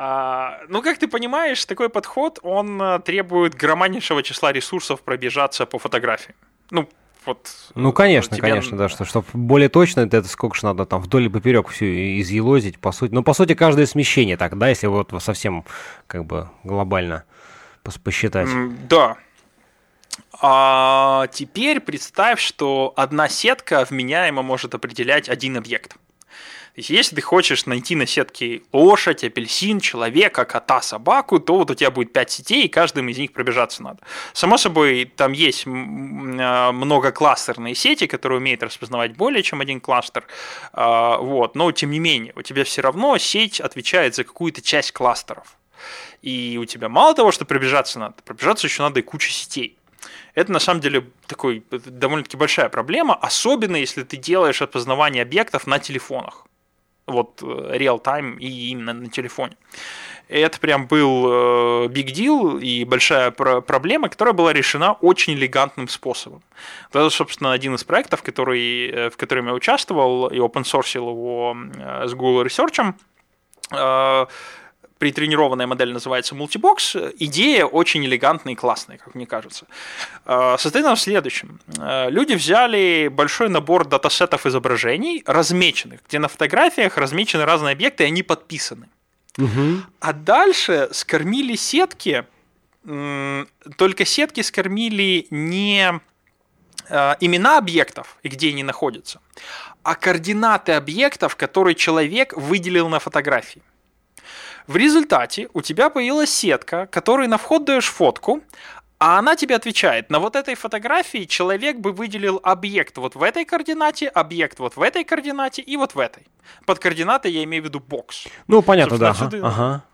А, ну, как ты понимаешь, такой подход, он э, требует громаднейшего числа ресурсов пробежаться по фотографии. Ну, вот... Ну, конечно, тебе... конечно, да, что, чтобы более точно, это сколько же надо там вдоль и поперек всю изъелозить, по сути. Ну, по сути, каждое смещение так, да, если вот совсем как бы глобально посчитать. Да. А теперь представь, что одна сетка вменяемо может определять один объект. Если ты хочешь найти на сетке лошадь, апельсин, человека, кота, собаку, то вот у тебя будет 5 сетей, и каждым из них пробежаться надо. Само собой, там есть а, многокластерные сети, которые умеют распознавать более чем один кластер, а, вот, но тем не менее, у тебя все равно сеть отвечает за какую-то часть кластеров. И у тебя мало того, что пробежаться надо, пробежаться еще надо и куча сетей. Это на самом деле такой довольно-таки большая проблема, особенно если ты делаешь опознавание объектов на телефонах вот э, real-time и именно на телефоне. Это прям был э, big deal и большая проблема, которая была решена очень элегантным способом. Это, собственно, один из проектов, который, э, в котором я участвовал и open source его с Google Research притренированная модель называется мультибокс. Идея очень элегантная и классная, как мне кажется. А, состоит она в следующем. А, люди взяли большой набор датасетов изображений, размеченных, где на фотографиях размечены разные объекты, и они подписаны. Угу. А дальше скормили сетки, только сетки скормили не а, имена объектов и где они находятся, а координаты объектов, которые человек выделил на фотографии. В результате у тебя появилась сетка, которой на вход даешь фотку, а она тебе отвечает, на вот этой фотографии человек бы выделил объект вот в этой координате, объект вот в этой координате и вот в этой. Под координатой я имею в виду бокс. Ну, понятно, да. Ага. ага.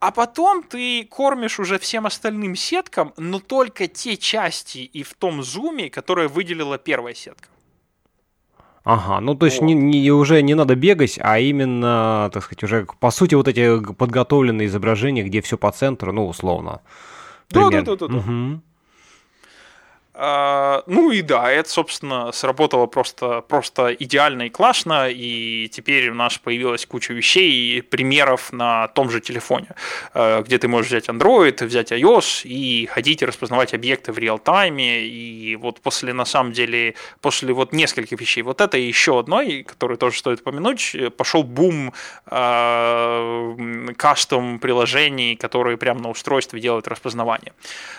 А потом ты кормишь уже всем остальным сеткам, но только те части и в том зуме, которые выделила первая сетка. Ага, ну то есть вот. не, не, уже не надо бегать, а именно, так сказать, уже по сути вот эти подготовленные изображения, где все по центру, ну условно. Да, да, да, да. да. Угу. Ну и да, это, собственно, сработало просто, просто идеально и классно, и теперь у нас появилась куча вещей и примеров на том же телефоне, э, где ты можешь взять Android, взять iOS и ходить и распознавать объекты в реал-тайме, и вот после, на самом деле, после вот нескольких вещей, вот это и еще одной, которую тоже стоит упомянуть, пошел бум э, кастом приложений, которые прямо на устройстве делают распознавание.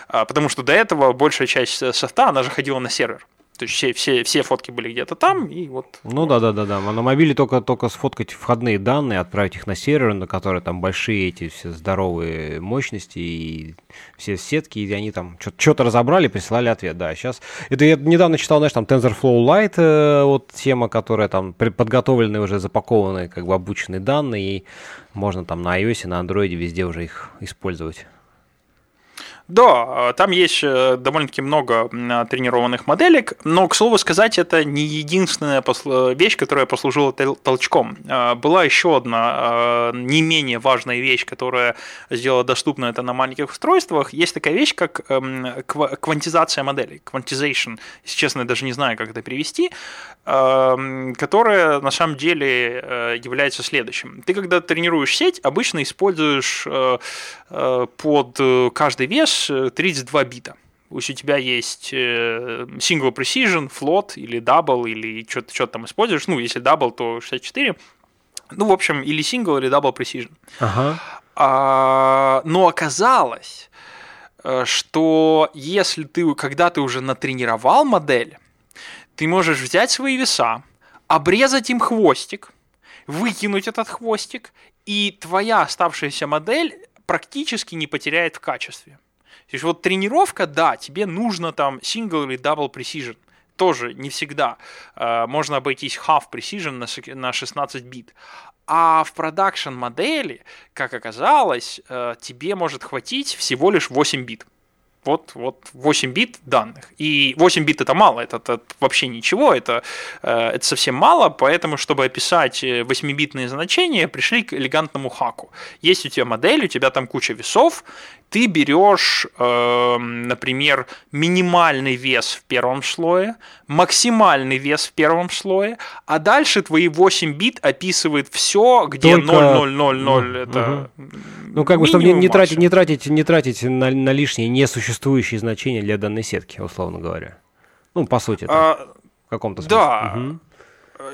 А, потому что до этого большая часть софта, она же ходила на сервер. То есть все, все, все фотки были где-то там, и вот... Ну да, да, да, да. На мобиле только, только сфоткать входные данные, отправить их на сервер, на которые там большие эти все здоровые мощности и все сетки, и они там что-то разобрали, присылали ответ. Да, сейчас... Это я недавно читал, знаешь, там TensorFlow Lite, э, вот тема, которая там подготовленные уже запакованные, как бы обученные данные, и можно там на iOS, на Android везде уже их использовать. Да, там есть э, довольно-таки много тренированных моделек, но, к слову сказать, это не единственная вещь, которая послужила толчком. Была еще одна не менее важная вещь, которая сделала доступно это на маленьких устройствах. Есть такая вещь, как эм, квантизация моделей, quantization, если честно, я даже не знаю, как это перевести, эм, которая на самом деле э, является следующим. Ты, когда тренируешь сеть, обычно используешь э, под каждый вес знаешь, 32 э, бита. Если у тебя есть э, single precision, float или double, или что-то что там используешь, ну, если double, то 64, ну, в общем, или single, или double precision. Ага. А, но оказалось, э, что если ты, когда ты уже натренировал модель, ты можешь взять свои веса, обрезать им хвостик, выкинуть этот хвостик, и твоя оставшаяся модель практически не потеряет в качестве. То есть вот тренировка, да, тебе нужно там single или double precision. Тоже не всегда. Э, можно обойтись half precision на 16 бит. А в продакшн модели, как оказалось, э, тебе может хватить всего лишь 8 бит. Вот, вот 8 бит данных. И 8 бит это мало, это, это вообще ничего, это, э, это совсем мало, поэтому, чтобы описать 8-битные значения, пришли к элегантному хаку. Есть у тебя модель, у тебя там куча весов, ты берешь, э, например, минимальный вес в первом слое, максимальный вес в первом слое, а дальше твои 8 бит описывает все, где Только... 0,000 это Ну, как бы, чтобы не, не тратить, не тратить, не тратить на, на лишние несуществующие значения для данной сетки, условно говоря. Ну, по сути, а, в каком-то смысле. Да. Угу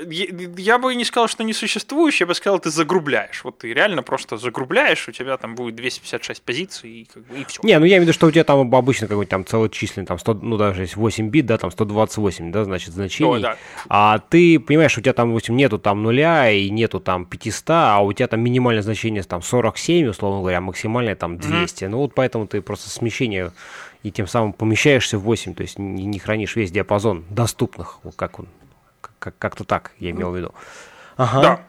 я бы не сказал, что несуществующий, я бы сказал, ты загрубляешь. Вот ты реально просто загрубляешь, у тебя там будет 256 позиций и, как бы, и все. Не, ну я имею в виду, что у тебя там обычно какой-нибудь там целочисленный, там 100, ну даже есть 8 бит, да, там 128, да, значит, значений. О, да. А ты понимаешь, у тебя там, допустим, нету там нуля и нету там 500, а у тебя там минимальное значение там 47, условно говоря, а максимальное там 200. Mm-hmm. Ну вот поэтому ты просто смещение и тем самым помещаешься в 8, то есть не, не хранишь весь диапазон доступных, как он как- как-то так я имел в виду. Ага. Да.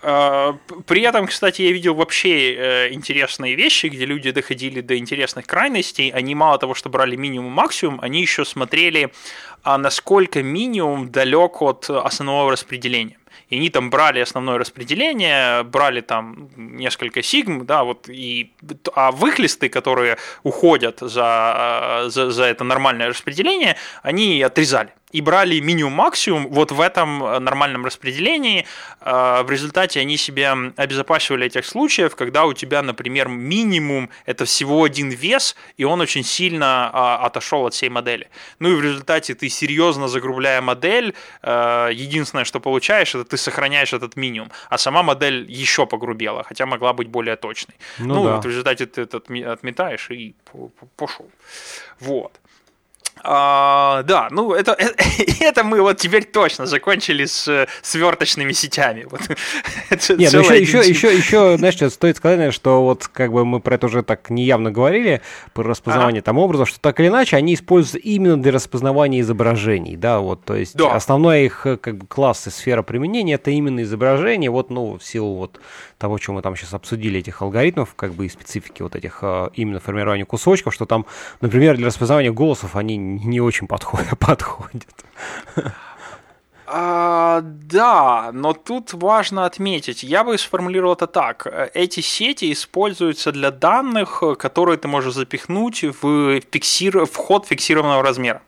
А, при этом, кстати, я видел вообще э, интересные вещи, где люди доходили до интересных крайностей. Они мало того, что брали минимум максимум, они еще смотрели, а насколько минимум далек от основного распределения и они там брали основное распределение, брали там несколько сигм, да, вот, и, а выхлесты, которые уходят за, за, за это нормальное распределение, они отрезали и брали минимум-максимум вот в этом э, нормальном распределении. Э, в результате они себе обезопасивали этих случаев, когда у тебя, например, минимум это всего один вес, и он очень сильно а, отошел от всей модели. Ну и в результате ты серьезно загрубляя модель, э, единственное, что получаешь, это ты сохраняешь этот минимум, а сама модель еще погрубела, хотя могла быть более точной. Ну, ну да. вот в результате ты это отметаешь и пошел. Вот. А, да, ну это, это, это мы вот теперь точно закончили с сверточными сетями. Вот. Нет, ну еще, еще, еще, еще, знаешь, стоит сказать, что вот как бы мы про это уже так неявно говорили, про распознавание ага. там образов, что так или иначе они используются именно для распознавания изображений, да, вот, то есть да. основной их как бы класс и сфера применения это именно изображение, вот, ну, в силу вот того, что мы там сейчас обсудили, этих алгоритмов, как бы и специфики вот этих именно формирования кусочков, что там, например, для распознавания голосов они не очень подходят. подходят. А, да, но тут важно отметить, я бы сформулировал это так. Эти сети используются для данных, которые ты можешь запихнуть в фиксир... вход фиксированного размера.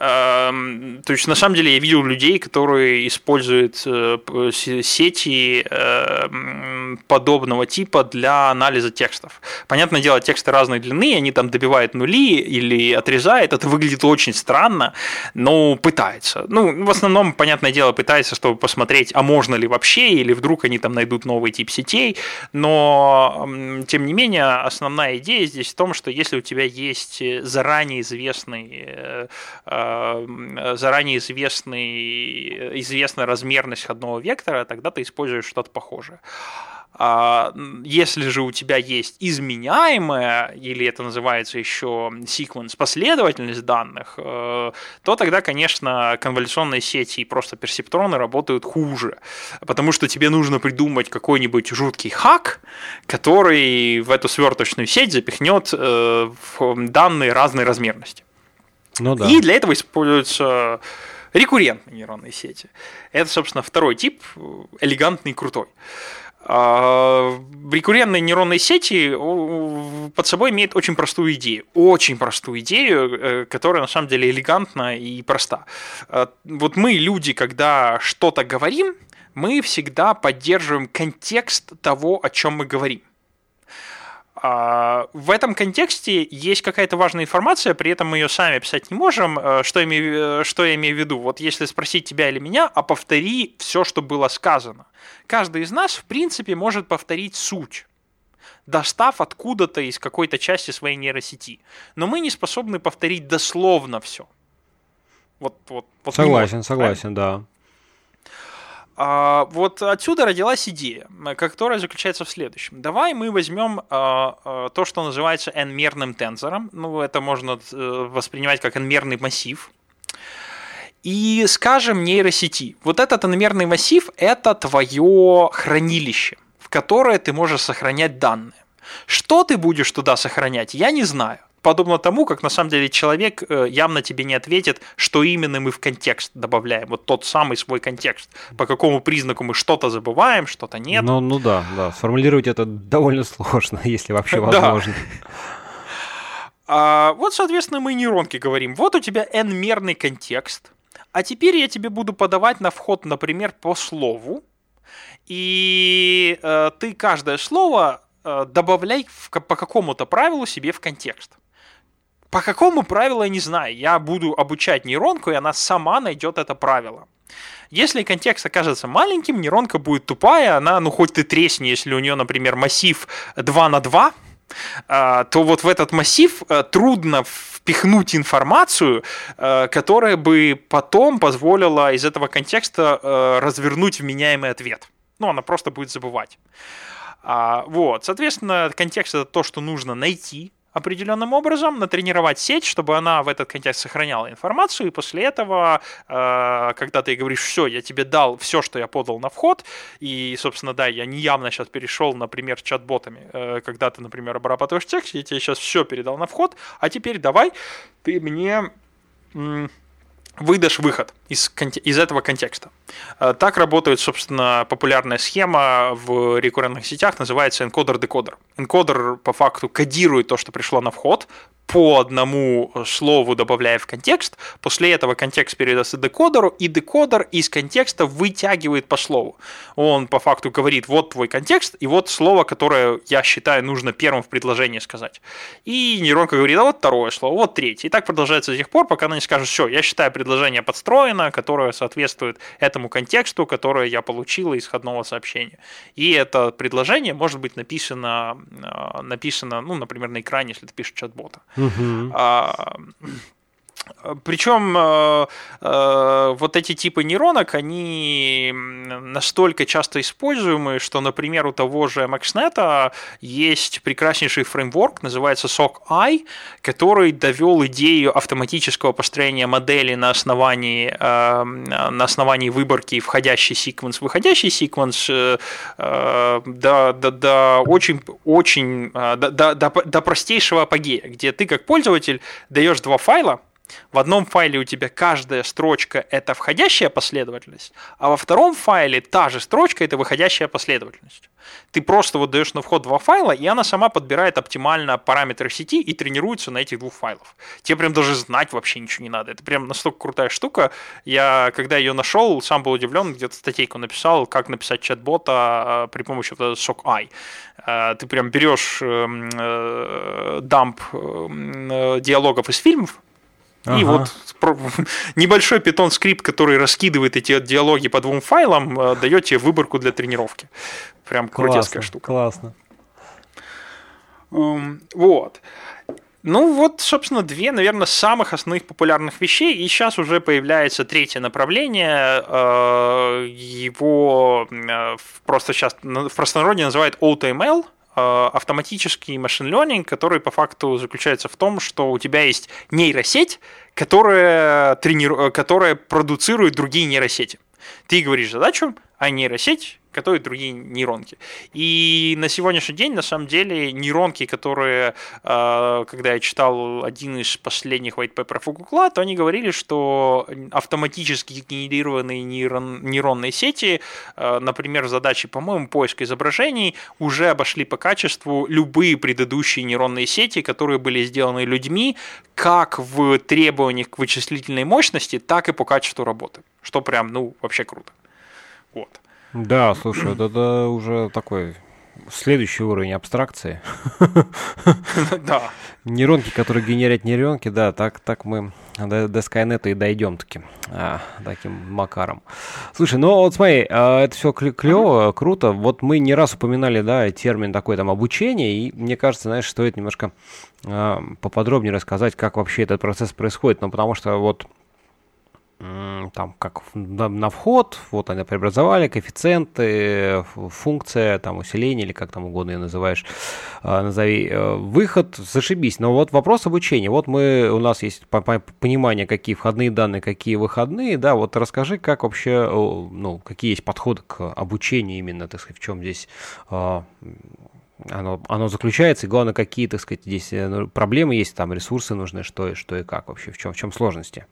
Эм, то есть, на самом деле, я видел людей, которые используют э, сети эм, подобного типа для анализа текстов. Понятное дело, тексты разной длины, они там добивают нули или отрезают, это выглядит очень странно, но пытаются. Ну, в основном, понятное дело, пытаются, чтобы посмотреть, а можно ли вообще, или вдруг они там найдут новый тип сетей, но, тем не менее, основная идея здесь в том, что если у тебя есть заранее известный э, Э, заранее известный, известна размерность ходного вектора, тогда ты используешь что-то похожее. А если же у тебя есть изменяемая, или это называется еще секвенс, последовательность данных, э, то тогда, конечно, конволюционные сети и просто персептроны работают хуже, потому что тебе нужно придумать какой-нибудь жуткий хак, который в эту сверточную сеть запихнет э, данные разной размерности. Ну, да. И для этого используются рекуррентные нейронные сети. Это, собственно, второй тип, элегантный и крутой. А, рекуррентные нейронные сети под собой имеют очень простую идею. Очень простую идею, э, которая на самом деле элегантна и проста. А, вот мы, люди, когда что-то говорим, мы всегда поддерживаем контекст того, о чем мы говорим. А, в этом контексте есть какая-то важная информация, при этом мы ее сами описать не можем. Э, что, имею, э, что я имею в виду? Вот если спросить тебя или меня, а повтори все, что было сказано. Каждый из нас, в принципе, может повторить суть достав откуда-то из какой-то части своей нейросети. Но мы не способны повторить дословно все. Вот, вот, вот согласен, согласен, да. А, вот отсюда родилась идея, которая заключается в следующем. Давай мы возьмем а, а, то, что называется n-мерным тензором. Ну, это можно э, воспринимать как n-мерный массив. И скажем нейросети. Вот этот n-мерный массив – это твое хранилище, в которое ты можешь сохранять данные. Что ты будешь туда сохранять, я не знаю подобно тому, как на самом деле человек э, явно тебе не ответит, что именно мы в контекст добавляем, вот тот самый свой контекст, по какому признаку мы что-то забываем, что-то нет. Ну, ну да, да, сформулировать это довольно сложно, если вообще возможно. А, вот, соответственно, мы нейронки говорим, вот у тебя n-мерный контекст, а теперь я тебе буду подавать на вход, например, по слову, и э, ты каждое слово э, добавляй в, по какому-то правилу себе в контекст. По какому правилу, я не знаю. Я буду обучать нейронку, и она сама найдет это правило. Если контекст окажется маленьким, нейронка будет тупая, она, ну хоть ты тресни, если у нее, например, массив 2 на 2, а, то вот в этот массив э, трудно впихнуть информацию, э, которая бы потом позволила из этого контекста э, развернуть вменяемый ответ. Ну, она просто будет забывать. А, вот, соответственно, контекст это то, что нужно найти, определенным образом, натренировать сеть, чтобы она в этот контекст сохраняла информацию, и после этого, э, когда ты говоришь, все, я тебе дал все, что я подал на вход, и, собственно, да, я неявно сейчас перешел, например, чат-ботами, э, когда ты, например, обрабатываешь текст, я тебе сейчас все передал на вход, а теперь давай ты мне выдашь выход из, из этого контекста. Э, так работает, собственно, популярная схема в рекуррентных сетях, называется энкодер-декодер. Энкодер по факту кодирует то, что пришло на вход, по одному слову добавляя в контекст, после этого контекст передастся декодеру, и декодер из контекста вытягивает по слову. Он по факту говорит, вот твой контекст, и вот слово, которое я считаю нужно первым в предложении сказать. И нейронка говорит, а вот второе слово, вот третье. И так продолжается до тех пор, пока она не скажет, все, я считаю предложение подстроено, которое соответствует этому контексту, которое я получила из исходного сообщения. И это предложение может быть написано, а, написано ну, например, на экране, если ты пишешь чат-бота. Угу. А, причем э, э, вот эти типы нейронок, они настолько часто используемы, что, например, у того же MaxNet есть прекраснейший фреймворк, называется SOC-I, который довел идею автоматического построения модели на основании, э, на основании выборки входящий секвенс, выходящий секвенс до, до, до очень, очень до, до, до простейшего апогея, где ты как пользователь даешь два файла, в одном файле у тебя каждая строчка – это входящая последовательность, а во втором файле та же строчка – это выходящая последовательность. Ты просто вот даешь на вход два файла, и она сама подбирает оптимально параметры сети и тренируется на этих двух файлах. Тебе прям даже знать вообще ничего не надо. Это прям настолько крутая штука. Я, когда ее нашел, сам был удивлен, где-то статейку написал, как написать чат-бота а, при помощи вот SOC-I. А, ты прям берешь эм, э, дамп эм, э, диалогов из фильмов, Ага. И вот небольшой питон скрипт, который раскидывает эти диалоги по двум файлам, э, дает тебе выборку для тренировки. Прям крутецкая штука. Классно. Um, вот. Ну вот, собственно, две, наверное, самых основных популярных вещей. И сейчас уже появляется третье направление. Э, его э, просто сейчас в простонародье называют Э, автоматический машин learning, который по факту заключается в том, что у тебя есть нейросеть, которая, трениру... которая продуцирует другие нейросети. Ты говоришь задачу, а нейросеть готовят другие нейронки. И на сегодняшний день, на самом деле, нейронки, которые, а, когда я читал один из последних white paper Google, то они говорили, что автоматически генерированные нейрон, нейронные сети, а, например, задачи, по-моему, поиска изображений, уже обошли по качеству любые предыдущие нейронные сети, которые были сделаны людьми, как в требованиях к вычислительной мощности, так и по качеству работы. Что прям, ну, вообще круто. Вот. Да, слушай, это, это уже такой следующий уровень абстракции. Да. Нейронки, которые генерят нейронки, да, так, так мы до, до Skynet и дойдем таки, а, таким макаром. Слушай, ну вот смотри, а, это все клево, круто. Вот мы не раз упоминали, да, термин такой там обучение, и мне кажется, знаешь, стоит немножко а, поподробнее рассказать, как вообще этот процесс происходит, ну потому что вот там как на, вход, вот они преобразовали, коэффициенты, функция, там усиление или как там угодно ее называешь, а, назови, э, выход, зашибись. Но вот вопрос обучения, вот мы, у нас есть понимание, какие входные данные, какие выходные, да, вот расскажи, как вообще, ну, какие есть подходы к обучению именно, так сказать, в чем здесь а, оно, оно заключается, и главное, какие, так сказать, здесь э, ну, проблемы есть, там ресурсы нужны, что, что и как вообще, в чем, в чем сложности?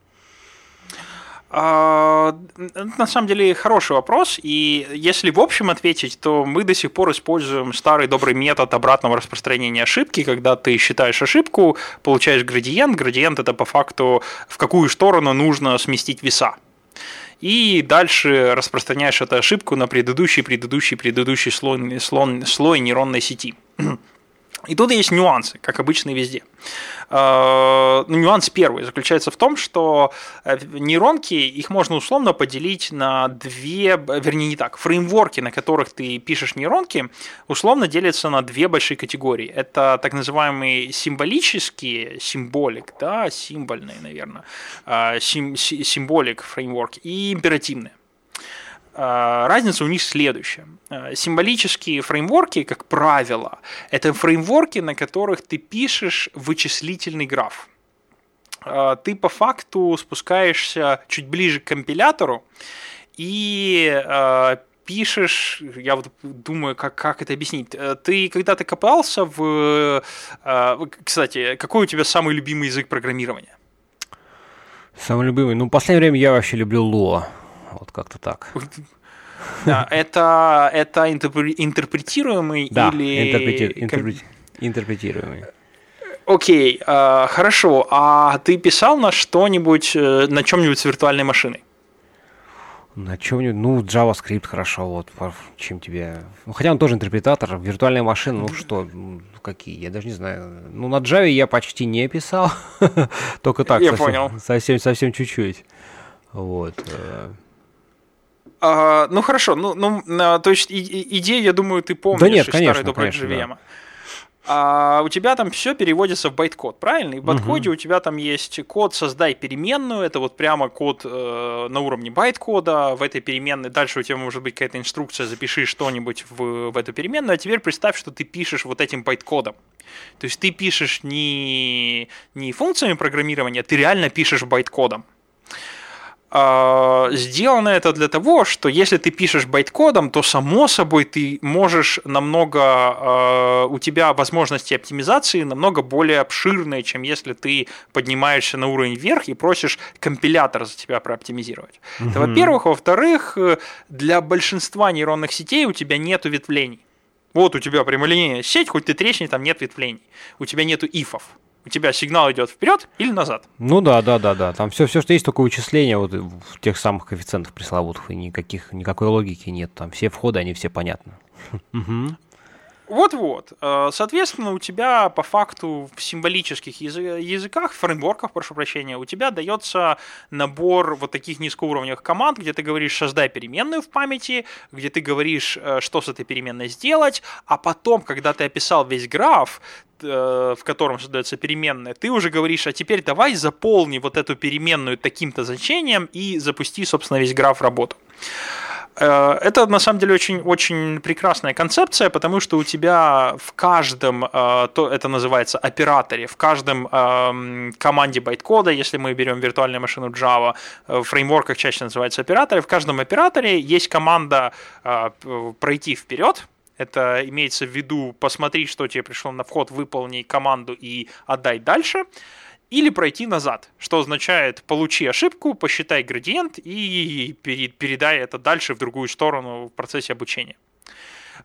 А, на самом деле хороший вопрос, и если в общем ответить, то мы до сих пор используем старый добрый метод обратного распространения ошибки, когда ты считаешь ошибку, получаешь градиент, градиент это по факту в какую сторону нужно сместить веса. И дальше распространяешь эту ошибку на предыдущий, предыдущий, предыдущий слой, слой, слой нейронной сети. И тут есть нюансы, как обычно и везде. Э, ну, нюанс первый заключается в том, что э, нейронки, их можно условно поделить на две, вернее не так, фреймворки, на которых ты пишешь нейронки, условно делятся на две большие категории. Это так называемые символические, символик, да, символьные, наверное, э, сим, символик фреймворк и императивные. А, разница у них следующая. А, символические фреймворки, как правило, это фреймворки, на которых ты пишешь вычислительный граф. А, ты по факту спускаешься чуть ближе к компилятору и пишешь, я вот думаю, как, как это объяснить. Э, ты когда-то копался в... Кстати, какой у тебя самый любимый язык программирования? Самый любимый? Ну, в последнее время я вообще люблю Lua. Вот как-то так. Да, это, это интерпретируемый да, или... Интерпрети... Интерпрети... интерпретируемый. Окей, э, хорошо. А ты писал на что-нибудь, э, на чем-нибудь с виртуальной машиной? На чем-нибудь, ну, JavaScript хорошо, вот, чем тебе... Ну, хотя он тоже интерпретатор, виртуальная машина, ну что, какие, я даже не знаю. Ну, на Java я почти не писал, только так, я совсем, понял. совсем, совсем чуть-чуть. Вот. А, ну хорошо, ну, ну то есть и, идею, я думаю, ты помнишь да нет, из конечно, старой доброй конечно, JVM. Да. А у тебя там все переводится в байткод, правильно? И в байткоде угу. у тебя там есть код «создай переменную», это вот прямо код э, на уровне байткода, в этой переменной дальше у тебя может быть какая-то инструкция «запиши что-нибудь в, в эту переменную», а теперь представь, что ты пишешь вот этим байткодом. То есть ты пишешь не, не функциями программирования, ты реально пишешь байткодом. А, сделано это для того, что если ты пишешь байткодом, то само собой ты можешь намного, а, у тебя возможности оптимизации намного более обширные, чем если ты поднимаешься на уровень вверх и просишь компилятор за тебя прооптимизировать. Угу. Это во-первых. Во-вторых, для большинства нейронных сетей у тебя нет ветвлений. Вот у тебя прямолинейная сеть, хоть ты трещни, там нет ветвлений. У тебя нету ифов у тебя сигнал идет вперед или назад. Ну да, да, да, да. Там все, все, что есть, только вычисление вот в тех самых коэффициентах пресловутых, и никаких, никакой логики нет. Там все входы, они все понятны. Вот-вот. Э, соответственно, у тебя по факту в символических языках, фреймворках, прошу прощения, у тебя дается набор вот таких низкоуровневых команд, где ты говоришь «создай переменную в памяти», где ты говоришь, э, что с этой переменной сделать, а потом, когда ты описал весь граф, в котором создается переменная, ты уже говоришь, а теперь давай заполни вот эту переменную таким-то значением и запусти, собственно, весь граф работу. Э, это на самом деле очень, очень прекрасная концепция, потому что у тебя в каждом, э, то это называется операторе, в каждом команде байткода, если мы берем виртуальную машину Java, э, в фреймворках чаще называется операторы, в каждом операторе есть команда пройти вперед, это имеется в виду посмотри, что тебе пришло на вход, выполни команду и отдай дальше или пройти назад, что означает получи ошибку, посчитай градиент и передай это дальше в другую сторону в процессе обучения.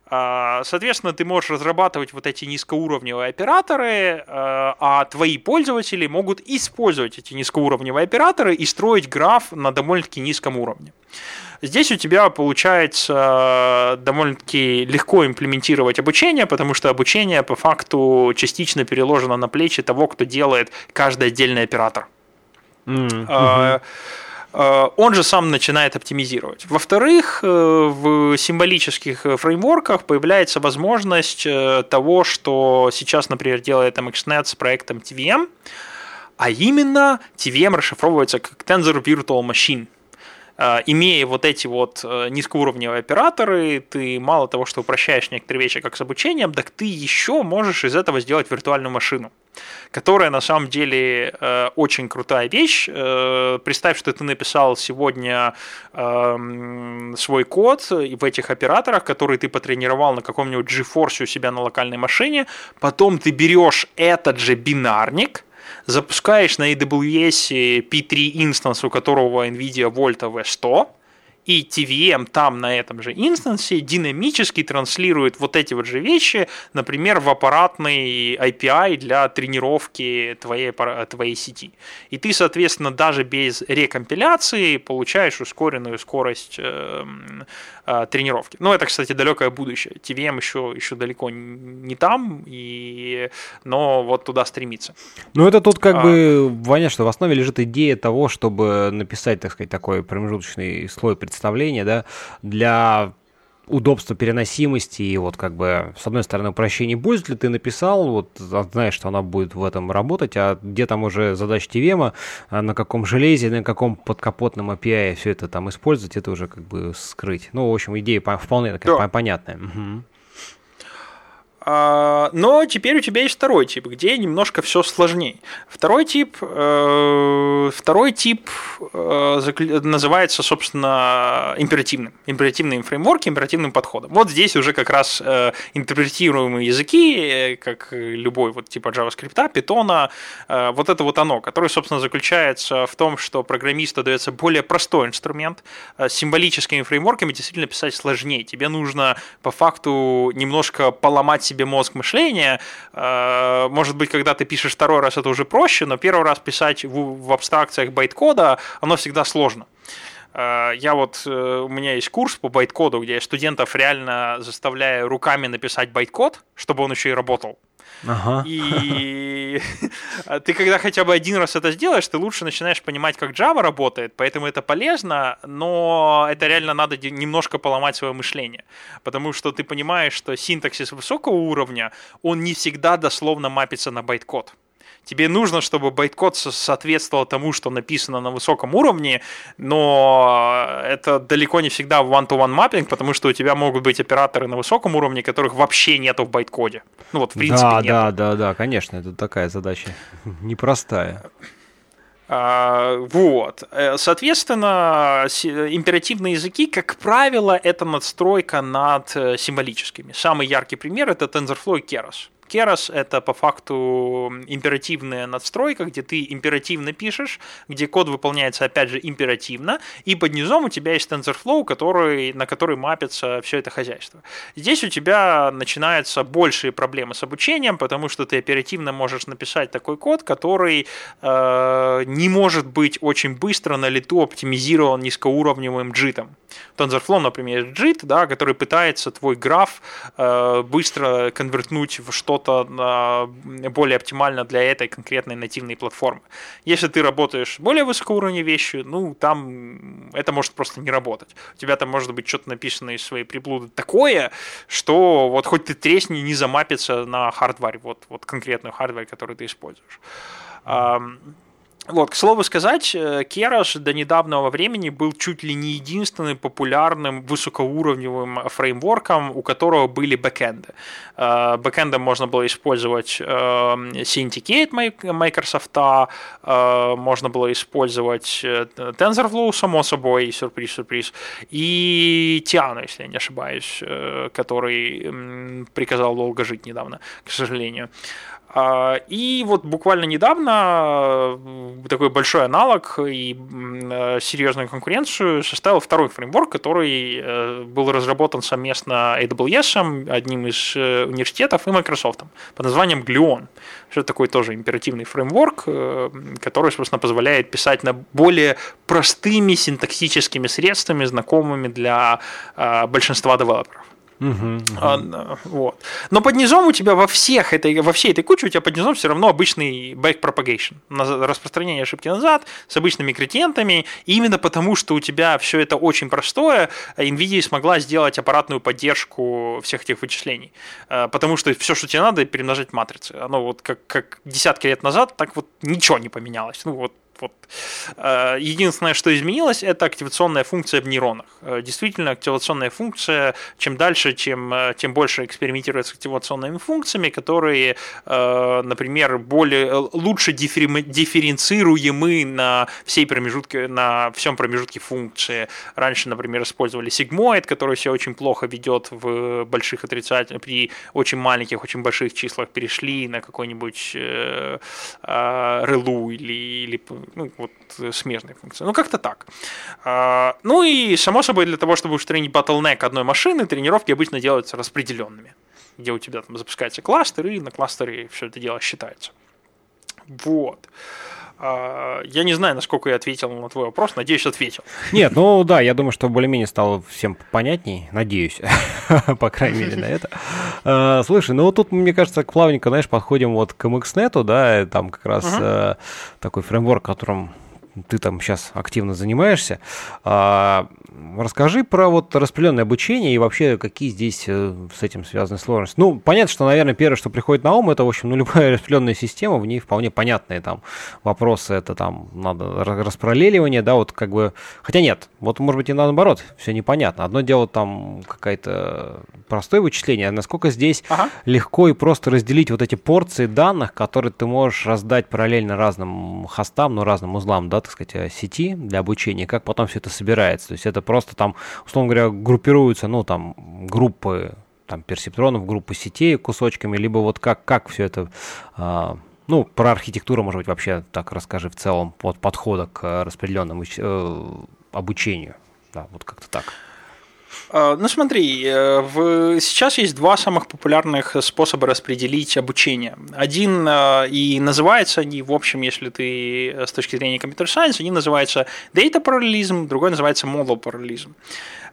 А, соответственно, ты можешь разрабатывать вот эти низкоуровневые операторы, а, а твои пользователи могут использовать эти низкоуровневые операторы и строить граф на довольно-таки низком уровне. Здесь у тебя получается довольно-таки легко имплементировать обучение, потому что обучение по факту частично переложено на плечи того, кто делает каждый отдельный оператор. Mm-hmm. Он же сам начинает оптимизировать. Во-вторых, э, в символических фреймворках появляется возможность э, того, что сейчас, например, делает MXNet с проектом TVM, а именно TVM расшифровывается как Tensor Virtual Machine. Э, имея вот эти вот э, низкоуровневые операторы, ты мало того, что упрощаешь некоторые вещи, как с обучением, так ты еще можешь из этого сделать виртуальную машину, которая на самом деле э, очень крутая вещь. Представь, что ты написал сегодня эм, свой код в этих операторах, который ты потренировал на каком-нибудь GeForce у себя на локальной машине, потом ты берешь этот же бинарник, запускаешь на AWS P3 инстанс, у которого NVIDIA Volta V100, и TVM там на этом же инстансе динамически транслирует вот эти вот же вещи, например, в аппаратный API для тренировки твоей, твоей сети. И ты, соответственно, даже без рекомпиляции получаешь ускоренную скорость э, э, тренировки. Ну, это, кстати, далекое будущее. TVM еще, еще далеко не там, и... но вот туда стремится. Ну, это тут как а... бы, Ваня, что в основе лежит идея того, чтобы написать, так сказать, такой промежуточный слой представления представление, да, для удобства переносимости и вот как бы с одной стороны упрощение пользователя ты написал, вот знаешь, что она будет в этом работать, а где там уже задача TVM, а на каком железе, на каком подкапотном API все это там использовать, это уже как бы скрыть. Ну, в общем, идея вполне такая да. понятная. Угу. А, но теперь у тебя есть второй тип, где немножко все сложнее. Второй тип, э, второй тип э, называется, собственно, императивным. Императивный фреймворк, императивным подходом. Вот здесь уже как раз э, интерпретируемые языки, как любой вот типа JavaScript, Python, вот это вот оно, которое, собственно, заключается в том, что программисту дается более простой инструмент. С символическими фреймворками действительно писать сложнее. Тебе нужно по факту немножко поломать себе себе мозг мышления. Э, может быть, когда ты пишешь второй раз, это уже проще, но первый раз писать в, в абстракциях байткода, оно всегда сложно. Э, я вот, э, у меня есть курс по байткоду, где я студентов реально заставляю руками написать байткод, чтобы он еще и работал. Ага. И ты когда хотя бы один раз это сделаешь, ты лучше начинаешь понимать, как Java работает, поэтому это полезно, но это реально надо немножко поломать свое мышление, потому что ты понимаешь, что синтаксис высокого уровня, он не всегда дословно мапится на байткод. Тебе нужно, чтобы байткод соответствовал тому, что написано на высоком уровне, но это далеко не всегда one-to-one mapping, потому что у тебя могут быть операторы на высоком уровне, которых вообще нету в байткоде. Ну вот, в принципе, да, нету. Да, да, да, конечно, это такая задача непростая. А, вот. Э, соответственно, императивные языки, как правило, это надстройка над э, символическими. Самый яркий пример это TensorFlow и Keras. Keras — это по факту императивная надстройка, где ты императивно пишешь, где код выполняется, опять же, императивно, и под низом у тебя есть TensorFlow, который, на который мапится все это хозяйство. Здесь у тебя начинаются большие проблемы с обучением, потому что ты оперативно можешь написать такой код, который э, не может быть очень быстро на лету оптимизирован низкоуровневым джитом. TensorFlow, например, JIT, да, который пытается твой граф э, быстро конвертнуть в что-то э, более оптимально для этой конкретной нативной платформы. Если ты работаешь более высокоуровневой вещью, ну, там это может просто не работать. У тебя там может быть что-то написано из своей приблуды такое, что вот хоть ты тресни, не замапится на хардваре, вот, вот конкретную хардвар, который ты используешь. Вот, к слову сказать, э, Keras до недавнего времени был чуть ли не единственным популярным высокоуровневым фреймворком, у которого были бэкэнды. Э, бэкэндом можно было использовать э, Syndicate Microsoft, можно было использовать TensorFlow, само собой, сюрприз-сюрприз, и Tiano, если я не ошибаюсь, который приказал долго жить недавно, к сожалению. А, и вот буквально недавно э, такой большой аналог и э, серьезную конкуренцию составил второй фреймворк, который э, был разработан совместно AWS, одним из университетов, и Microsoft под названием Gluon. Это такой тоже императивный фреймворк, который, собственно, позволяет писать на более простыми синтаксическими средствами, знакомыми для большинства девелоперов. Угу, угу. А, вот. Но под низом у тебя во всех этой, во всей этой куче у тебя под низом все равно обычный backpropagation, распространение ошибки назад с обычными градиентами. Именно потому, что у тебя все это очень простое, NVIDIA смогла сделать аппаратную поддержку всех этих вычислений. А, потому что все, что тебе надо, перемножать матрицы. Оно вот как, как десятки лет назад, так вот ничего не поменялось. Ну вот вот. Э, единственное, что изменилось, это активационная функция в нейронах. Э, действительно, активационная функция, чем дальше, чем, э, тем больше экспериментируют с активационными функциями, которые, например, более, лучше дифференцируемы на, всей промежутке, на всем промежутке функции. Раньше, например, использовали сигмоид, который себя очень плохо ведет в больших отрицательных, при очень маленьких, очень больших числах перешли на какой-нибудь э, релу или, или ну, вот э, смежные функции. Ну, как-то так. А, ну и, само собой, для того, чтобы устранить bottleneck одной машины, тренировки обычно делаются распределенными, где у тебя там запускается кластер, и на кластере все это дело считается. Вот. А, я не знаю, насколько я ответил на твой вопрос, надеюсь, ответил. Нет, ну да, я думаю, что более-менее стало всем понятней, надеюсь, по крайней мере, на это. А, слушай, ну вот тут, мне кажется, плавненько, знаешь, подходим вот к MXNet, да, там как раз uh такой фреймворк, которым ты там сейчас активно занимаешься. А, расскажи про вот распределенное обучение и вообще какие здесь э, с этим связаны сложности. Ну, понятно, что, наверное, первое, что приходит на ум, это, в общем, ну, любая распределенная система, в ней вполне понятные там вопросы, это там надо распараллеливание, да, вот как бы, хотя нет, вот может быть и наоборот, все непонятно. Одно дело там какое-то простое вычисление, а насколько здесь ага. легко и просто разделить вот эти порции данных, которые ты можешь раздать параллельно разным хостам, ну, разным узлам, да, так сказать, э, сети для обучения, как потом все это собирается. То есть это просто там, условно говоря, группируются, ну, там, группы там, персептронов, группы сетей кусочками, либо вот как, как все это а, ну, про архитектуру, может быть, вообще так расскажи в целом от подхода к распределенному э, обучению. Да, вот как-то так. А, ну смотри, э, в... сейчас есть два самых популярных способа распределить обучение. Один э, и называется они, в общем, если ты э, с точки зрения компьютер сайенс, они называются data параллелизм, другой называется model параллелизм.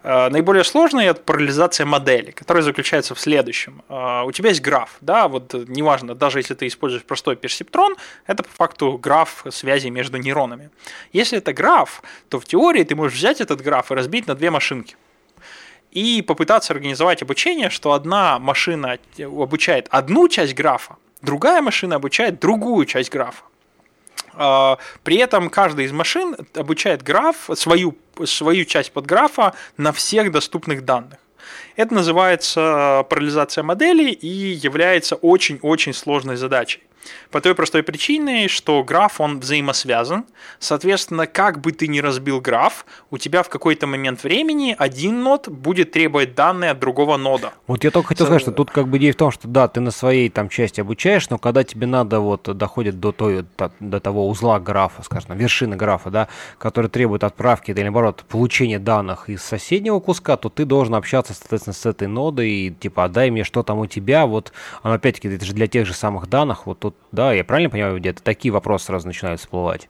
Наиболее сложная это параллелизация модели, которая заключается в следующем. У тебя есть граф, да, вот неважно, даже если ты используешь простой персептрон, это по факту граф связи между нейронами. Если это граф, то в теории ты можешь взять этот граф и разбить на две машинки и попытаться организовать обучение, что одна машина обучает одну часть графа, другая машина обучает другую часть графа. А, при этом каждая из машин обучает граф, свою, свою часть подграфа на всех доступных данных. Это называется парализация модели и является очень-очень сложной задачей. По той простой причине, что граф, он взаимосвязан. Соответственно, как бы ты ни разбил граф, у тебя в какой-то момент времени один нод будет требовать данные от другого нода. Вот я только хотел сказать, что тут как бы идея в том, что да, ты на своей там части обучаешь, но когда тебе надо вот доходит до, той, до, того узла графа, скажем, вершины графа, да, который требует отправки или наоборот получения данных из соседнего куска, то ты должен общаться, соответственно, с этой нодой и типа, отдай мне, что там у тебя, вот, опять-таки, это же для тех же самых данных, вот тут, да, да, я правильно понимаю, где-то такие вопросы сразу начинают всплывать?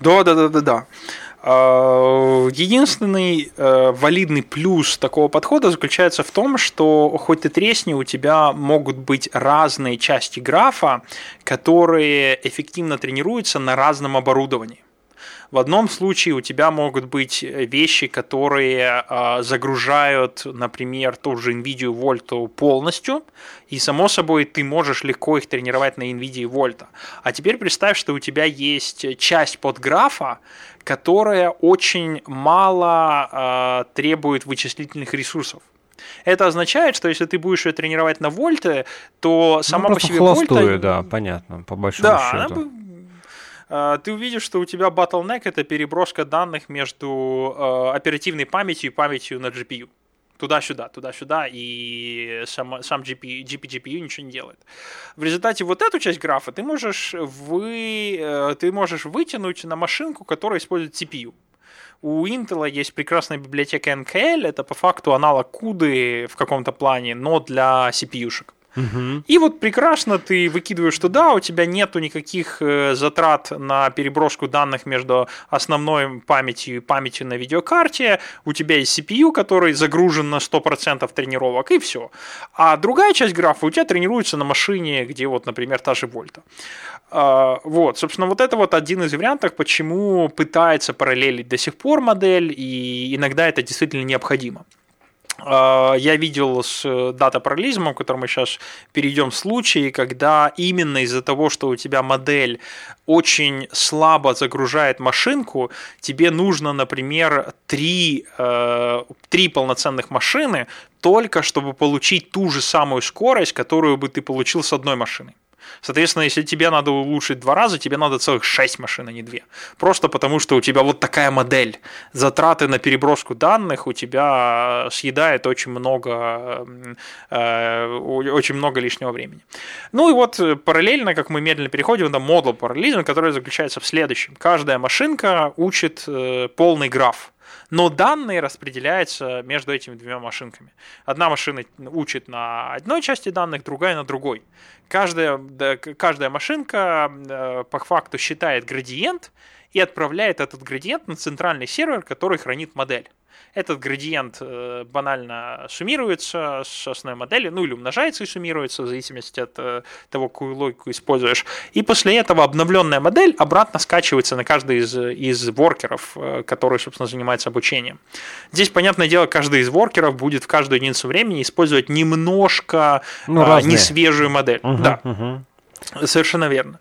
Да, да, да, да, да. Единственный э, валидный плюс такого подхода заключается в том, что хоть ты тресни, у тебя могут быть разные части графа, которые эффективно тренируются на разном оборудовании. В одном случае у тебя могут быть вещи, которые э, загружают, например, ту же NVIDIA Volt полностью, и само собой ты можешь легко их тренировать на NVIDIA Volt. А теперь представь, что у тебя есть часть подграфа, которая очень мало э, требует вычислительных ресурсов. Это означает, что если ты будешь ее тренировать на вольты, то сама ну, по себе вольта... да, понятно, по большому да, счету. Она Э, ты увидишь, что у тебя bottleneck — это переброска данных между э, оперативной памятью и памятью на GPU. Туда-сюда, туда-сюда, и сам, сам GP, GP, GPU ничего не делает. В результате вот эту часть графа ты можешь, вы, э, ты можешь вытянуть на машинку, которая использует CPU. У Intel есть прекрасная библиотека NKL, это по факту аналог CUDA в каком-то плане, но для CPU-шек. Угу. И вот прекрасно ты выкидываешь туда, у тебя нету никаких э, затрат на переброску данных между основной памятью и памятью на видеокарте, у тебя есть CPU, который загружен на 100% тренировок, и все. А другая часть графа у тебя тренируется на машине, где вот, например, та же Вольта. А, вот, собственно, вот это вот один из вариантов, почему пытается параллелить до сих пор модель, и иногда это действительно необходимо. А, я видел с э, дата-параллелизмом, к которому мы сейчас перейдем, случаи, когда именно из-за того, что у тебя модель очень слабо загружает машинку, тебе нужно, например, три, э, три полноценных машины только чтобы получить ту же самую скорость, которую бы ты получил с одной машиной. Соответственно, если тебе надо улучшить два раза, тебе надо целых шесть машин, а не две. Просто потому, что у тебя вот такая модель. Затраты на переброску данных у тебя съедает очень много, э, очень много лишнего времени. Ну и вот э, параллельно, как мы медленно переходим на модул параллелизма, который заключается в следующем. Каждая машинка учит э, полный граф но данные распределяются между этими двумя машинками. Одна машина учит на одной части данных, другая на другой. Каждая, каждая машинка э, по факту считает градиент и отправляет этот градиент на центральный сервер, который хранит модель. Этот градиент э, банально суммируется с основной модели, ну или умножается и суммируется в зависимости от э, того, какую логику используешь. И после этого обновленная модель обратно скачивается на каждый из, из воркеров, э, который, собственно, занимается обучением. Здесь, понятное дело, каждый из воркеров будет в каждую единицу времени использовать немножко ну, а, несвежую модель. Угу, да. Угу. Совершенно верно.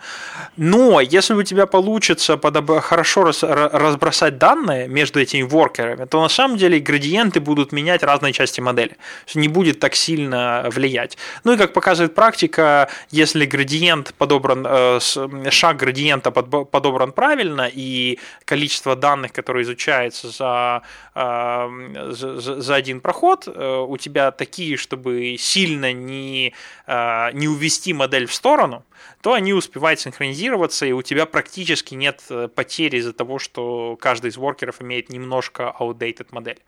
Но если у тебя получится подоб... хорошо раз... разбросать данные между этими воркерами, то на самом деле градиенты будут менять разные части модели. Не будет так сильно влиять. Ну и как показывает практика, если градиент подобран, э, шаг градиента подобран правильно, и количество данных, которые изучаются за, э, за, за один проход, э, у тебя такие, чтобы сильно не, не увести модель в сторону, то они успевают синхронизироваться, и у тебя практически нет э, потери из-за того, что каждый из воркеров имеет немножко outdated модель.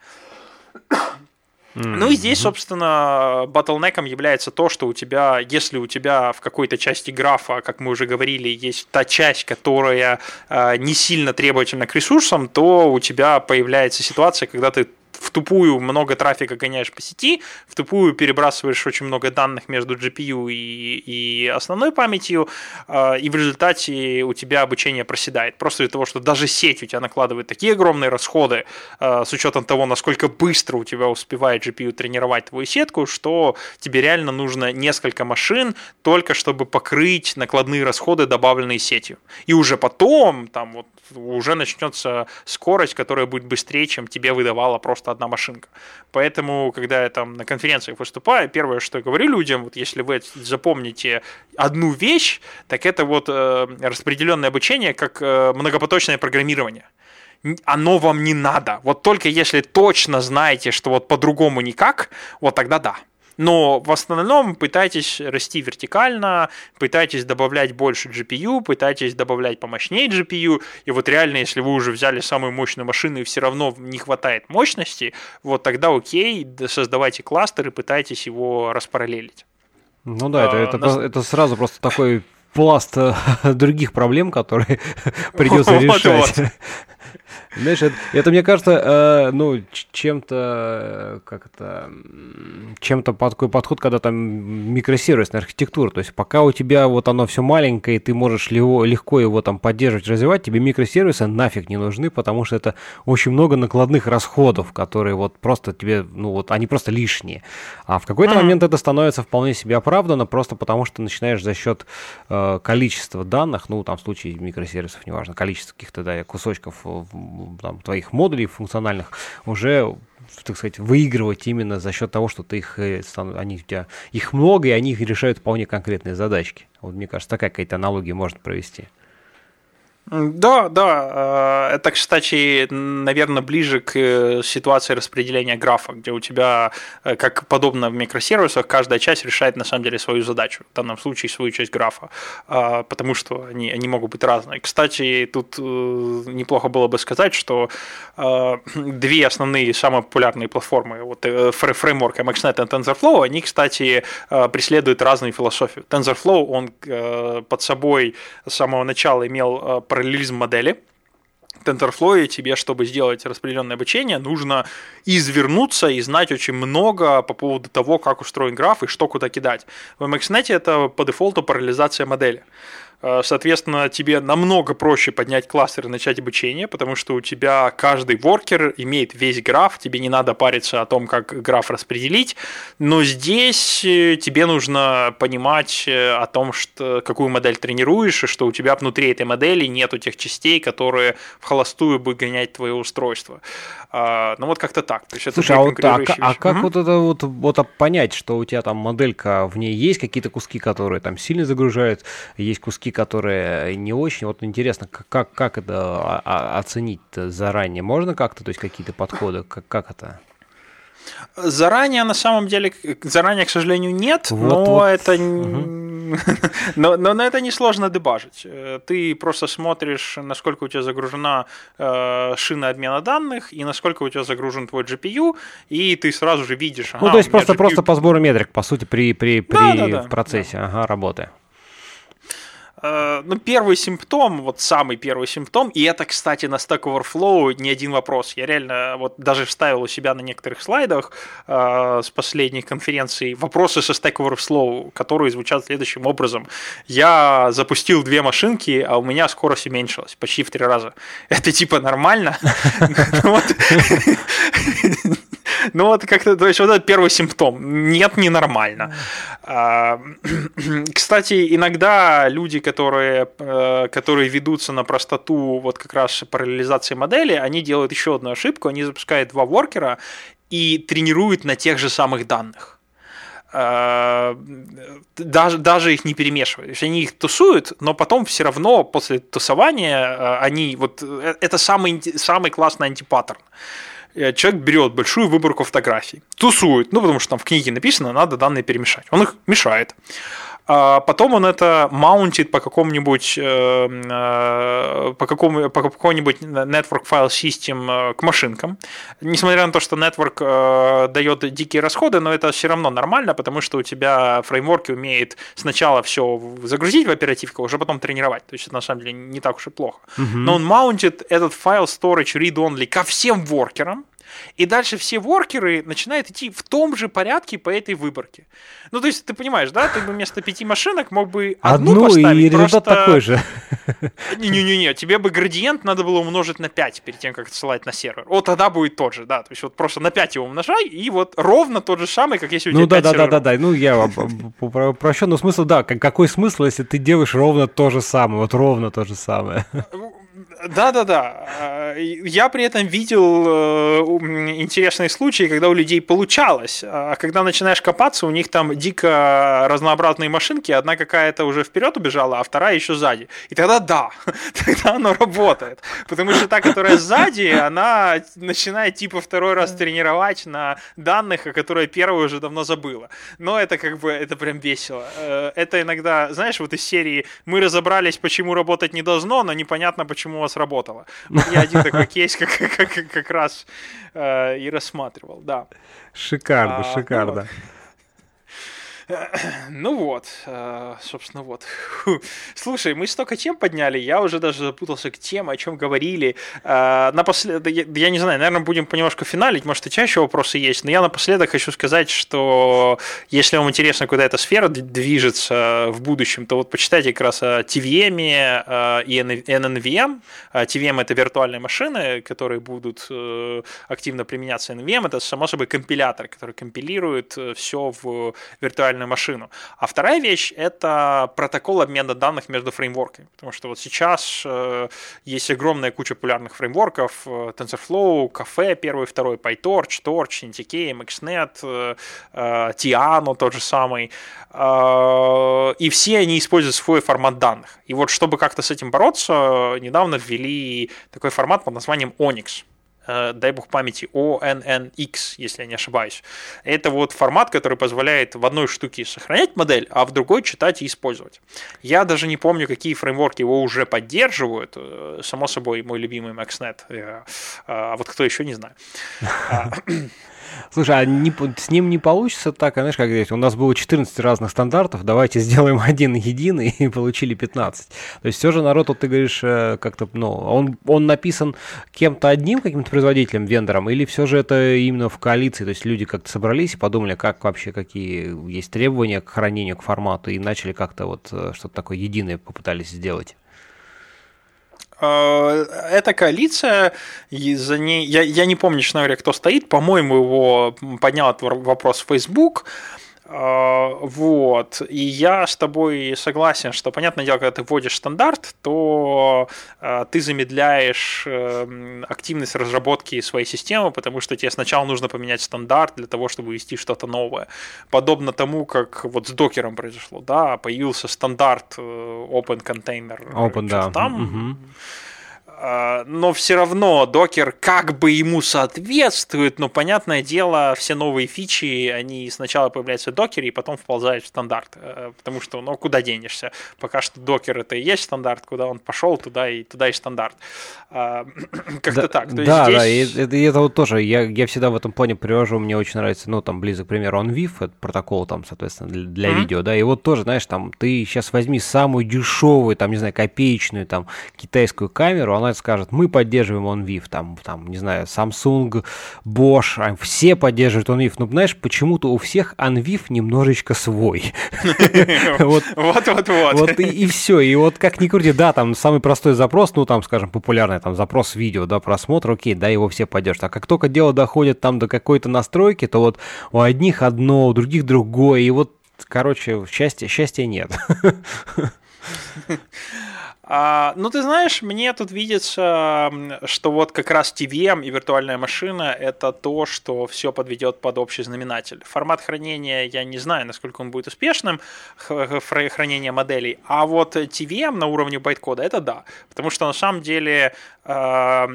Mm-hmm. Ну и здесь, собственно, ботлнеком является то, что у тебя, если у тебя в какой-то части графа, как мы уже говорили, есть та часть, которая э, не сильно требовательна к ресурсам, то у тебя появляется ситуация, когда ты тупую много трафика гоняешь по сети, в тупую перебрасываешь очень много данных между GPU и, и основной памятью, э, и в результате у тебя обучение проседает. Просто из-за того, что даже сеть у тебя накладывает такие огромные расходы э, с учетом того, насколько быстро у тебя успевает GPU тренировать твою сетку, что тебе реально нужно несколько машин только чтобы покрыть накладные расходы, добавленные сетью. И уже потом, там вот уже начнется скорость, которая будет быстрее, чем тебе выдавала просто одна машинка. Поэтому, когда я там на конференциях выступаю, первое, что я говорю людям, вот если вы запомните одну вещь, так это вот э, распределенное обучение как э, многопоточное программирование оно вам не надо. Вот только если точно знаете, что вот по-другому никак, вот тогда да. Но в основном пытайтесь расти вертикально, пытайтесь добавлять больше GPU, пытайтесь добавлять помощнее GPU. И вот реально, если вы уже взяли самую мощную машину и все равно не хватает мощности, вот тогда окей, создавайте кластер и пытайтесь его распараллелить. Ну да, это, это, а, это сразу просто такой пласт э, других проблем, которые придется решать. Знаешь, это, это мне кажется, э, ну, чем-то, как это, чем-то такой подход, когда там микросервисная архитектура. То есть пока у тебя вот оно все маленькое, и ты можешь легко, легко его там поддерживать, развивать, тебе микросервисы нафиг не нужны, потому что это очень много накладных расходов, которые вот просто тебе, ну вот, они просто лишние. А в какой-то mm-hmm. момент это становится вполне себе оправдано, просто потому что начинаешь за счет э, количества данных, ну, там в случае микросервисов, неважно, количество каких-то да, кусочков там, твоих модулей функциональных уже так сказать, выигрывать именно за счет того, что ты их, э, они у тебя, их много, и они решают вполне конкретные задачки. Вот мне кажется, такая какая-то аналогия можно провести. Да, да. Э, это, кстати, наверное, ближе к э, ситуации распределения графа, где у тебя, э, как подобно в микросервисах, каждая часть решает на самом деле свою задачу, в данном случае свою часть графа, потому что они, они могут быть разные. Кстати, тут неплохо было бы сказать, что две основные самые популярные платформы, вот фреймворк MXNet и TensorFlow, они, кстати, преследуют разную философию. TensorFlow, он под собой с самого начала имел параллелизм модели. TensorFlow тебе, чтобы сделать распределенное обучение, нужно извернуться и знать очень много по поводу того, как устроен граф и что куда кидать. В MXNet это по дефолту параллелизация модели. Э, соответственно, тебе намного проще поднять кластер и начать обучение, потому что у тебя каждый воркер имеет весь граф, тебе не надо париться о том, как граф распределить, но здесь э, тебе нужно понимать э, о том, что, какую модель тренируешь, и что у тебя внутри этой модели нету тех частей, которые в холостую будут гонять твое устройство. А, ну вот как-то так. То есть это Слушай, а, вот, а, а как угу. вот это вот, вот понять, что у тебя там моделька, в ней есть какие-то куски, которые там сильно загружают, есть куски, которые не очень. Вот интересно, как, как это оценить заранее? Можно как-то, то есть какие-то подходы? Как, как это? Заранее, на самом деле, заранее, к сожалению, нет, вот, но вот. это... Угу. но, но на это несложно дебажить. Э, ты просто смотришь, насколько у тебя загружена э, шина обмена данных и насколько у тебя загружен твой GPU, и ты сразу же видишь... Ага, ну, то есть просто, GPU... просто по сбору метрик, по сути, при, при, при да, да, да, процессе да. Ага, работы. Э, ну, первый симптом, вот самый первый симптом, и это, кстати, на Stack Overflow не один вопрос. Я реально вот даже вставил у себя на некоторых слайдах э, с последних конференций вопросы со Stack Overflow, которые звучат следующим образом. Я запустил две машинки, а у меня скорость уменьшилась почти в три раза. Это типа нормально? Ну вот как-то, то есть вот это первый симптом. Нет, ненормально. А, кстати, иногда люди, которые, э, которые ведутся на простоту вот как раз параллелизации модели, они делают еще одну ошибку. Они запускают два воркера и тренируют на тех же самых данных а, даже, даже их не перемешивают. То есть они их тусуют, но потом все равно после тусования э, они вот э, это самый, самый классный антипаттерн. Э, человек берет большую выборку фотографий, тусует, ну, потому что там в книге написано, надо данные перемешать. Он их мешает. А потом он это маунтит по какому-нибудь э, э, по какому по какому-нибудь network file system к машинкам. Несмотря на то, что network дает дикие расходы, но это все равно нормально, потому что у тебя фреймворки умеет сначала все загрузить в оперативку, а уже потом тренировать. То есть это на самом деле не так уж и плохо. Uh-huh. Но он маунтит этот файл storage read-only ко всем воркерам, и дальше все воркеры начинают идти в том же порядке по этой выборке. Ну, то есть, ты понимаешь, да, ты бы вместо пяти машинок мог бы одну, одну поставить. и результат просто... такой же. Не-не-не, тебе бы градиент надо было умножить на 5 перед тем, как отсылать на сервер. Вот тогда будет тот же, да. То есть, вот просто на 5 его умножай, и вот ровно тот же самый, как если у ну тебя Ну, да-да-да-да, ну, я прощен, но смысл, да, какой смысл, если ты делаешь ровно то же самое, вот ровно то же самое? Да-да-да. А, я при этом видел э, интересные случаи, когда у людей получалось, а когда начинаешь копаться, у них там дико разнообразные машинки, одна какая-то уже вперед убежала, а вторая еще сзади. И тогда да, тогда оно работает. Потому что та, которая сзади, она начинает типа второй раз тренировать на данных, о которой первую уже давно забыла. Но это как бы, это прям весело. Э, это иногда, знаешь, вот из серии мы разобрались, почему работать не должно, но непонятно, почему у вас сработало. Я один такой кейс как, как, как раз э, и рассматривал, да. Шикарно, а, шикарно. Ну, ну вот, э, собственно, вот. Слушай, мы столько тем подняли, я уже даже запутался к тем, о чем говорили. Э, напоследок, я не знаю, наверное, будем понемножку финалить, может, и чаще вопросы есть, но я напоследок хочу сказать, что если вам интересно, куда эта сфера движется в будущем, то вот почитайте как раз о TVM э, и NNVM. TVM – это виртуальные машины, которые будут активно применяться NVM. Это, само собой, компилятор, который компилирует все в виртуальном виртуальную машину. А вторая вещь — это протокол обмена данных между фреймворками. Потому что вот сейчас э, есть огромная куча популярных фреймворков. Э, TensorFlow, Cafe первый, второй, PyTorch, Torch, NTK, MXNet, э, э, Tiano тот же самый. Э, и все они используют свой формат данных. И вот чтобы как-то с этим бороться, недавно ввели такой формат под названием Onyx. Э, дай бог памяти, ONNX, если я не ошибаюсь. Это вот формат, который позволяет в одной штуке сохранять модель, а в другой читать и использовать. Я даже не помню, какие фреймворки его уже поддерживают. Э, само собой, мой любимый MaxNet. Э, а вот кто еще, не знаю. Слушай, а не, с ним не получится так, а знаешь, как говорить, у нас было 14 разных стандартов, давайте сделаем один единый и получили 15. То есть все же народ, вот ты говоришь, э, как-то, ну, он, он написан кем-то одним, каким-то производителем, вендором, или все же это именно в коалиции, то есть люди как-то собрались и подумали, как вообще, какие есть требования к хранению, к формату, и начали как-то вот э, что-то такое единое попытались сделать. Э, эта коалиция, за ней, я, я не помню, честно говоря, кто стоит, по-моему, его поднял этот вопрос Facebook, а, вот. И я с тобой согласен, что, понятное дело, когда ты вводишь стандарт, то а, ты замедляешь эм, активность разработки своей системы, потому что тебе сначала нужно поменять стандарт для того, чтобы ввести что-то новое. Подобно тому, как вот с докером произошло, да, появился стандарт э, Open Container. Open, да. Там. Угу а, но все равно докер как бы ему соответствует, но понятное дело, все новые фичи, они сначала появляются в докере и потом вползают в стандарт, э, потому что, ну, куда денешься? Пока что докер это и есть стандарт, куда он пошел, туда и, туда и стандарт. А, как-то да, так. То да, здесь... да, и, и, это вот тоже, я, я всегда в этом плане привожу, мне очень нравится, ну, там, близок, к примеру, OnVIF, это протокол, там, соответственно, для, для mm-hmm. видео, да, и вот тоже, знаешь, там, ты сейчас возьми самую дешевую, там, не знаю, копеечную, там, китайскую камеру, она скажет, мы поддерживаем OnVIF, там, там, не знаю, Samsung, Bosch, все поддерживают OnVIF, но, знаешь, почему-то у всех OnVIF немножечко свой. Вот, вот, вот. Вот и все, и вот как ни крути, да, там самый простой запрос, ну, там, скажем, популярный, там, запрос видео, да, просмотр, окей, да, его все поддержат, а как только дело доходит там до какой-то настройки, то вот у одних одно, у других другое, и вот, короче, счастья, счастья нет. А, ну, ты знаешь, мне тут видится, что вот как раз TVM и виртуальная машина – это то, что все подведет под общий знаменатель. Формат хранения, я не знаю, насколько он будет успешным, хранение моделей, а вот TVM на уровне байткода – это да. Потому что на самом деле а,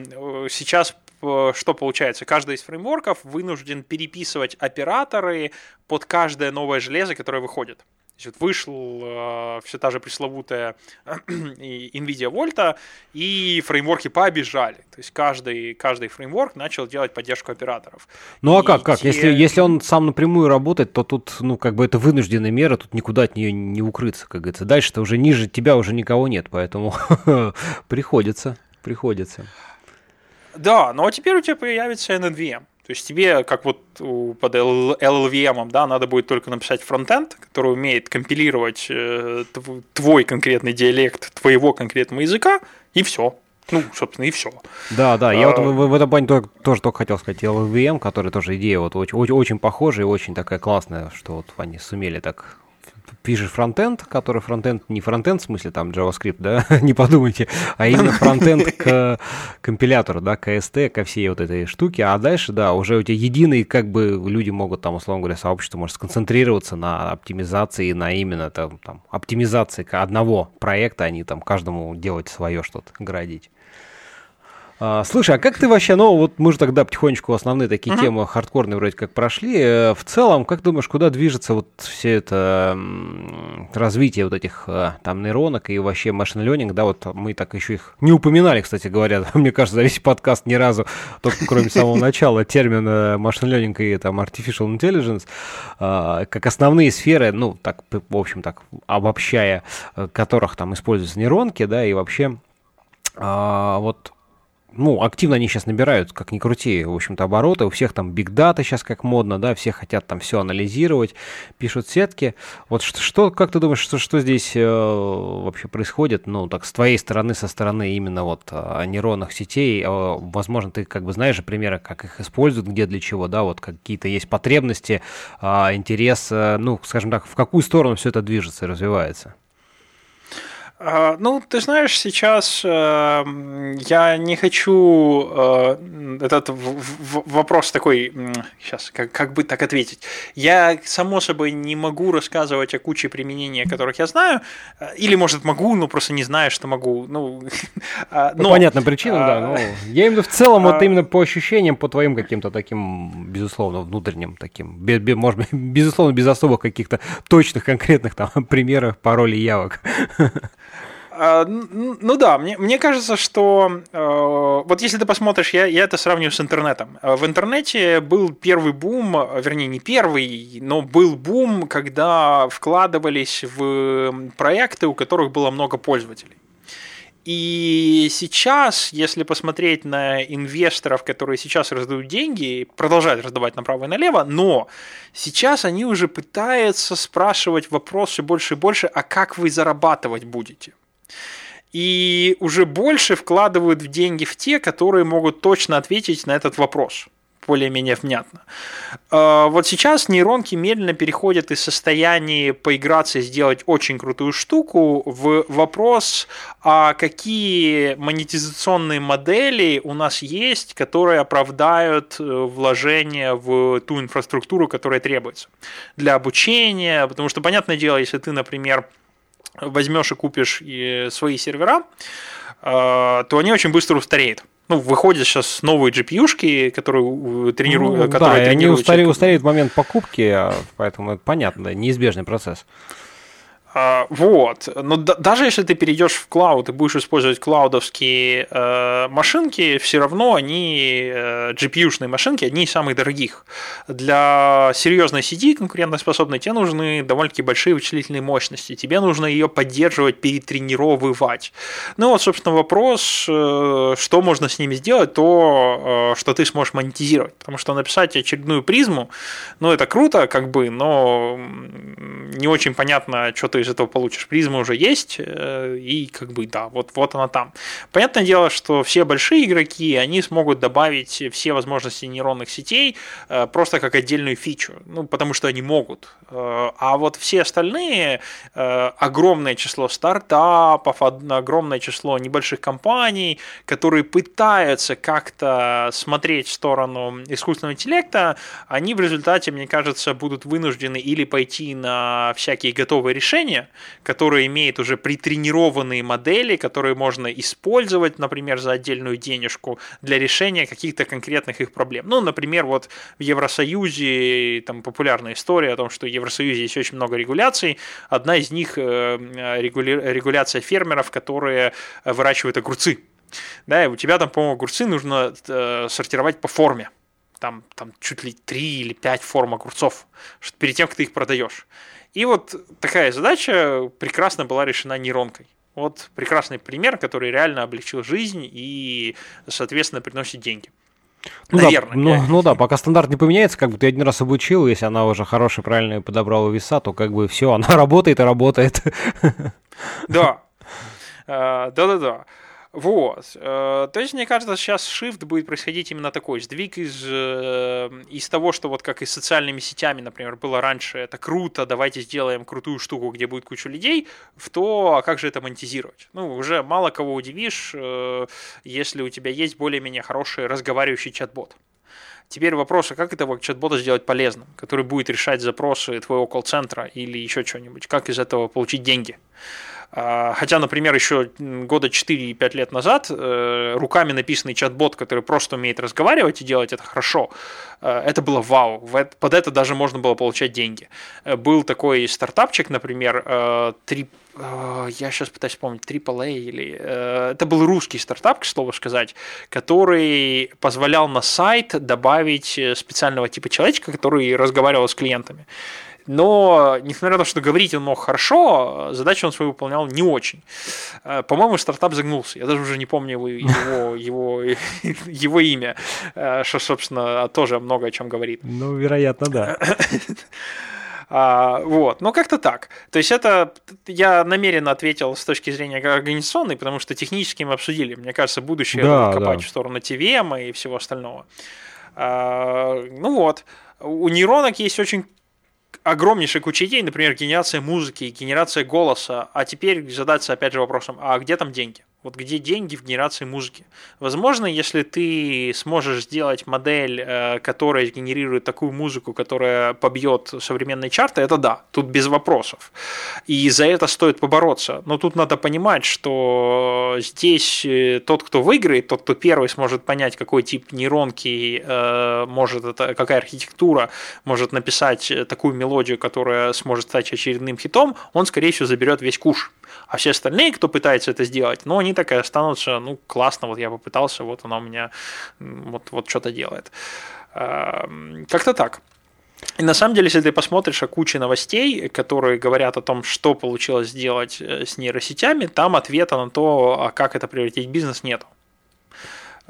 сейчас что получается? Каждый из фреймворков вынужден переписывать операторы под каждое новое железо, которое выходит. Вот вышел э, все та же пресловутая NVIDIA Volta, и фреймворки побежали. То есть каждый, каждый фреймворк начал делать поддержку операторов. Ну а и как, как? Те... Если, если он сам напрямую работает, то тут, ну, как бы это вынужденная мера, тут никуда от нее не укрыться, как говорится. Дальше-то уже ниже тебя уже никого нет, поэтому приходится, приходится. Да, но теперь у тебя появится NNVM. То есть тебе, как вот под LLVM, да, надо будет только написать фронтенд, который умеет компилировать э, твой конкретный диалект твоего конкретного языка, и все. Ну, собственно, и все. Да, да, я а... вот в, в этом плане тоже, тоже только хотел сказать LLVM, который тоже идея вот очень, очень, очень похожая и очень такая классная, что вот они сумели так пишешь фронтенд, который фронтенд не фронтенд в смысле там JavaScript, да, не подумайте, а именно фронтенд к компилятору, да, к ST, ко всей вот этой штуке, а дальше, да, уже у тебя единый, как бы люди могут там, условно говоря, сообщество может сконцентрироваться на оптимизации, на именно там, там оптимизации одного проекта, а не там каждому делать свое что-то, градить. А, слушай, а как ты вообще, ну вот мы же тогда потихонечку основные такие uh-huh. темы хардкорные вроде как прошли. Э, в целом, как думаешь, куда движется вот все это развитие вот этих э, там нейронок и вообще машин ленинг, да, вот мы так еще их не упоминали, кстати говоря, мне кажется, за весь подкаст ни разу, только кроме самого начала, термин машин ленинг и там artificial intelligence, а, как основные сферы, ну так, в общем так, обобщая, э, которых там используются нейронки, да, и вообще а, вот ну, активно они сейчас набирают, как ни крути, в общем-то, обороты, у всех там биг дата сейчас как модно, да, все хотят там все анализировать, пишут сетки. Вот что, что как ты думаешь, что, что здесь э, вообще происходит, ну, так, с твоей стороны, со стороны именно вот э, нейронных сетей, э, возможно, ты как бы знаешь примеры, как их используют, где для чего, да, вот какие-то есть потребности, э, интерес, э, ну, скажем так, в какую сторону все это движется и развивается? А, ну, ты знаешь, сейчас э, я не хочу э, этот вопрос такой, сейчас, как, как бы так ответить. Я, само собой, не могу рассказывать о куче применений, которых я знаю, э, или, может, могу, но просто не знаю, что могу. Ну, а, но, ну понятно, причина, да. Но я именно в целом, вот именно по ощущениям, по твоим каким-то таким, безусловно, внутренним таким, может быть, безусловно, без особых каких-то точных, конкретных там примеров, паролей, явок. А, ну да, мне, мне кажется, что э, вот если ты посмотришь, я, я это сравню с интернетом. Э, в интернете был первый бум, вернее не первый, но был бум, когда вкладывались в проекты, у которых было много пользователей. И сейчас, если посмотреть на инвесторов, которые сейчас раздают деньги, продолжают раздавать направо и налево, но сейчас они уже пытаются спрашивать вопросы больше и больше, а как вы зарабатывать будете? И уже больше вкладывают в деньги в те, которые могут точно ответить на этот вопрос более-менее внятно. А, вот сейчас нейронки медленно переходят из состояния поиграться и сделать очень крутую штуку в вопрос, а какие монетизационные модели у нас есть, которые оправдают э, вложение в ту инфраструктуру, которая требуется для обучения, потому что, понятное дело, если ты, например, возьмешь и купишь и свои сервера, а, то они очень быстро устареют. Ну, выходят сейчас новые GPU-шки, которые тренируют. Ну, которые да, они устареют, устареют в момент покупки, а, поэтому это понятно, неизбежный процесс. А, вот. Но да, даже если ты перейдешь в клауд и будешь использовать клаудовские э, машинки, все равно они, э, GPU-шные машинки, одни из самых дорогих. Для серьезной сети конкурентоспособной тебе нужны довольно-таки большие вычислительные мощности. Тебе нужно ее поддерживать, перетренировывать. Ну вот, собственно, вопрос, э, что можно с ними сделать, то, э, что ты сможешь монетизировать. Потому что написать очередную призму, ну это круто, как бы, но не очень понятно, что ты из этого получишь. Призма уже есть, э, и как бы да, вот, вот она там. Понятное дело, что все большие игроки, они смогут добавить все возможности нейронных сетей э, просто как отдельную фичу, ну, потому что они могут. Э, а вот все остальные, огромное число стартапов, огромное число небольших компаний, которые пытаются как-то смотреть в сторону искусственного интеллекта, они в результате, мне кажется, будут вынуждены или пойти на всякие готовые решения, решения, которые имеют уже притренированные модели, которые можно использовать, например, за отдельную денежку для решения каких-то конкретных их проблем. Ну, например, вот в Евросоюзе там популярная история о том, что в Евросоюзе есть очень много регуляций. Одна из них э, регуляция фермеров, которые выращивают огурцы. Да, и у тебя там, по-моему, огурцы нужно э, сортировать по форме там, там чуть ли три или пять форм огурцов перед тем, как ты их продаешь. И вот такая задача прекрасно была решена нейронкой. Вот прекрасный пример, который реально облегчил жизнь и, соответственно, приносит деньги. Ну Наверное. Да, ну, ну да, пока стандарт не поменяется, как бы ты один раз обучил, если она уже хорошая, правильная подобрала веса, то как бы все, она работает и работает. Да. Э, да-да-да. Вот. Э, то есть, мне кажется, сейчас shift будет происходить именно такой сдвиг из, э, из того, что вот как и с социальными сетями, например, было раньше, это круто, давайте сделаем крутую штуку, где будет куча людей, в то, а как же это монетизировать? Ну, уже мало кого удивишь, э, если у тебя есть более-менее хороший разговаривающий чат-бот. Теперь вопрос, а как этого чат-бота сделать полезным, который будет решать запросы твоего колл-центра или еще что-нибудь? Как из этого получить деньги? А, хотя, например, еще года 4-5 лет назад э, руками написанный чат-бот, который просто умеет разговаривать и делать это хорошо, э, это было вау. Под это даже можно было получать деньги. Э, был такой стартапчик, например, три я сейчас пытаюсь вспомнить, AAA или... Это был русский стартап, к слову сказать, который позволял на сайт добавить специального типа человечка, который разговаривал с клиентами Но, несмотря на то, что говорить он мог хорошо, задачу он свою выполнял не очень. Э, по-моему, стартап загнулся. Я даже уже не помню его, его, его, его имя, э, что, собственно, тоже много о чем говорит. Ну, вероятно, да. А, вот, но как-то так. То есть это я намеренно ответил с точки зрения организационной, потому что технически мы обсудили. Мне кажется, будущее да, копать да. в сторону TVM и всего остального. А, ну вот, у нейронок есть очень огромнейшая куча идей, например, генерация музыки, генерация голоса, а теперь задаться опять же вопросом, а где там деньги? Вот где деньги в генерации музыки? Возможно, если ты сможешь сделать модель, э, которая генерирует такую музыку, которая побьет современные чарты, это да, тут без вопросов. И за это стоит побороться. Но тут надо понимать, что здесь э, тот, кто выиграет, тот, кто первый сможет понять, какой тип нейронки э, может какая архитектура может написать такую мелодию, которая сможет стать очередным хитом, он, скорее всего, заберет весь куш. А все остальные, кто пытается это сделать, ну, они так и останутся, ну, классно, вот я попытался, вот она у меня вот, вот что-то делает. Как-то так. И на самом деле, если ты посмотришь о куче новостей, которые говорят о том, что получилось сделать э, с нейросетями, там ответа на то, а как это превратить в бизнес, нету.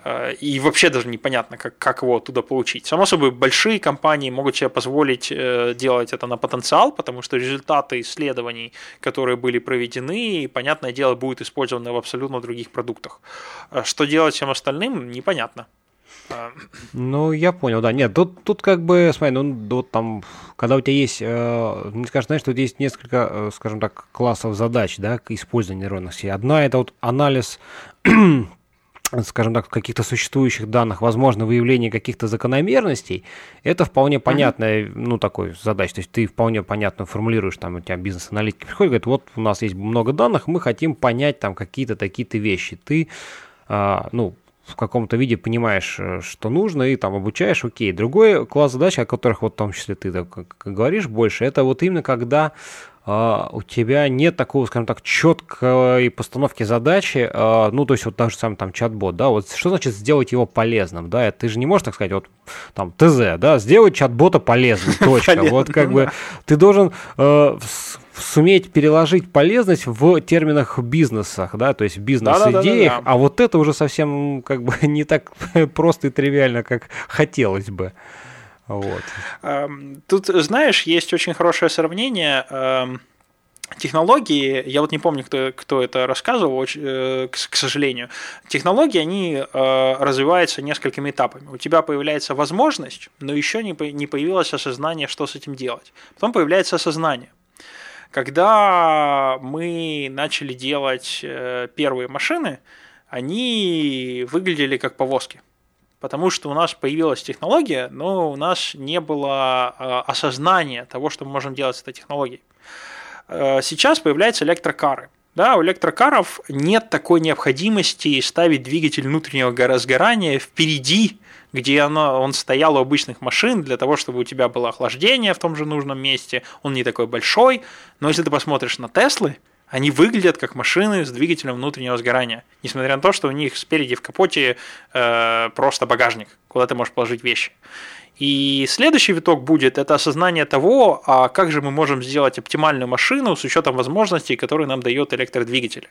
Э, и вообще даже непонятно, как, как его оттуда получить. Само собой, большие компании могут себе позволить э, делать это на потенциал, потому что результаты исследований, которые были проведены, понятное дело, будут использованы в абсолютно других продуктах. Э, что делать всем остальным, непонятно. Ну, я понял, да. Нет, тут, тут как бы, смотри, ну, вот там, когда у тебя есть, э, не скажешь, знаешь, тут есть несколько, скажем так, классов задач, да, к использованию нейронных сетей. Одна – это вот анализ скажем так, каких-то существующих данных, возможно, выявление каких-то закономерностей, это вполне понятная, mm-hmm. ну, такой задача. То есть ты вполне понятно формулируешь, там, у тебя бизнес-аналитики приходят, говорят, вот у нас есть много данных, мы хотим понять там какие-то такие-то вещи. Ты, а, ну, в каком-то виде понимаешь, э, что нужно, и там обучаешь, окей. Другой класс задач, о которых вот в том числе ты так, говоришь больше, это вот именно когда у тебя нет такого, скажем так, четкой постановки задачи, uh, ну, то есть вот даже сам там чат-бот, да, вот что значит сделать его полезным, да, ты же не можешь так сказать, вот там ТЗ, да, сделать чат-бота полезным, точка, вот как бы ты должен uh, суметь переложить полезность в терминах бизнесах, да, то есть в бизнес-идеях, а вот это уже совсем как бы не так просто и тривиально, как хотелось бы. Вот. Эм, тут, знаешь, есть очень хорошее сравнение эм, технологии, я вот не помню, кто, кто это рассказывал, э, к сожалению, технологии, они э, развиваются несколькими этапами. У тебя появляется возможность, но еще не, появилось осознание, что с этим делать. Потом появляется осознание. Когда мы начали делать э, первые машины, они выглядели как повозки потому что у нас появилась технология, но у нас не было э, осознания того, что мы можем делать с этой технологией. Э, сейчас появляются электрокары. Да, у электрокаров нет такой необходимости ставить двигатель внутреннего разгорания впереди, где оно, он стоял у обычных машин для того, чтобы у тебя было охлаждение в том же нужном месте. Он не такой большой. Но если ты посмотришь на Теслы, они выглядят как машины с двигателем внутреннего сгорания, несмотря на то, что у них спереди в капоте э, просто багажник, куда ты можешь положить вещи. И следующий виток будет это осознание того, а как же мы можем сделать оптимальную машину с учетом возможностей, которые нам дает электродвигатель.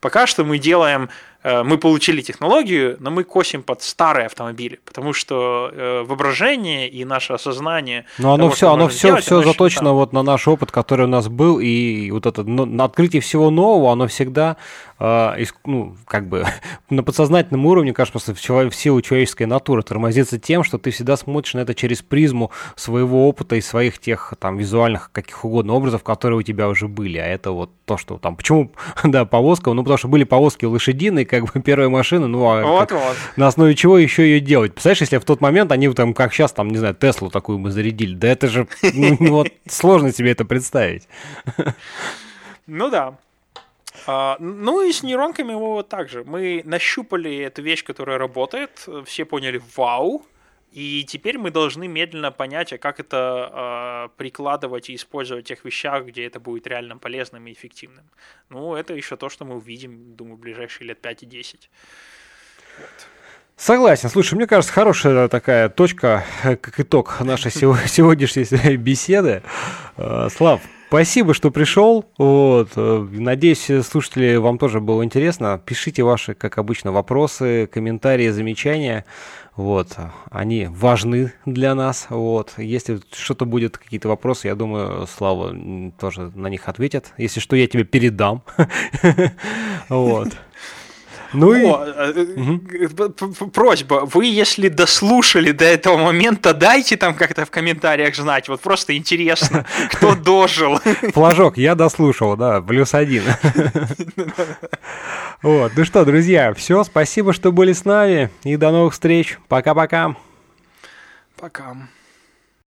Пока что мы делаем, э, мы получили технологию, но мы косим под старые автомобили, потому что э, воображение и наше осознание. Но оно того, все, оно все, делать, все заточено вот на наш опыт, который у нас был, и вот это на открытие всего нового, оно всегда ну, как бы на подсознательном уровне, кажется, в силу человеческой натуры тормозится тем, что ты всегда смотришь на это через призму своего опыта и своих тех там визуальных каких угодно образов, которые у тебя уже были. А это вот то, что там... Почему, да, повозка? Ну, потому что были повозки лошадиные, как бы первая машина, ну, а вот, как, вот. на основе чего еще ее делать? Представляешь, если в тот момент они там, как сейчас, там, не знаю, Теслу такую мы зарядили, да это же, ну, вот сложно себе это представить. Ну да. А, ну и с нейронками мы вот так же. Мы нащупали эту вещь, которая работает, все поняли «Вау!», и теперь мы должны медленно понять, а как это э, прикладывать и использовать в тех вещах, где это будет реально полезным и эффективным. Ну, это еще то, что мы увидим, думаю, в ближайшие лет 5 и 10. Вот. Согласен. Слушай, мне кажется, хорошая такая точка, э, как итог нашей сегодняшней беседы. Э, Слав, спасибо, что пришел. Вот. Э, надеюсь, слушатели, вам тоже было интересно. Пишите ваши, как обычно, вопросы, комментарии, замечания. Вот, они важны для нас. Вот, если что-то будет, какие-то вопросы, я думаю, Слава тоже на них ответит. Если что, я тебе передам. Вот. Ну и... угу. Просьба, вы если дослушали до этого момента, дайте там как-то в комментариях знать. Вот просто интересно, кто дожил. Флажок, я дослушал, да, плюс один. Вот, ну что, друзья, все, спасибо, что были с нами, и до новых встреч. Пока-пока. Пока. -пока. Пока.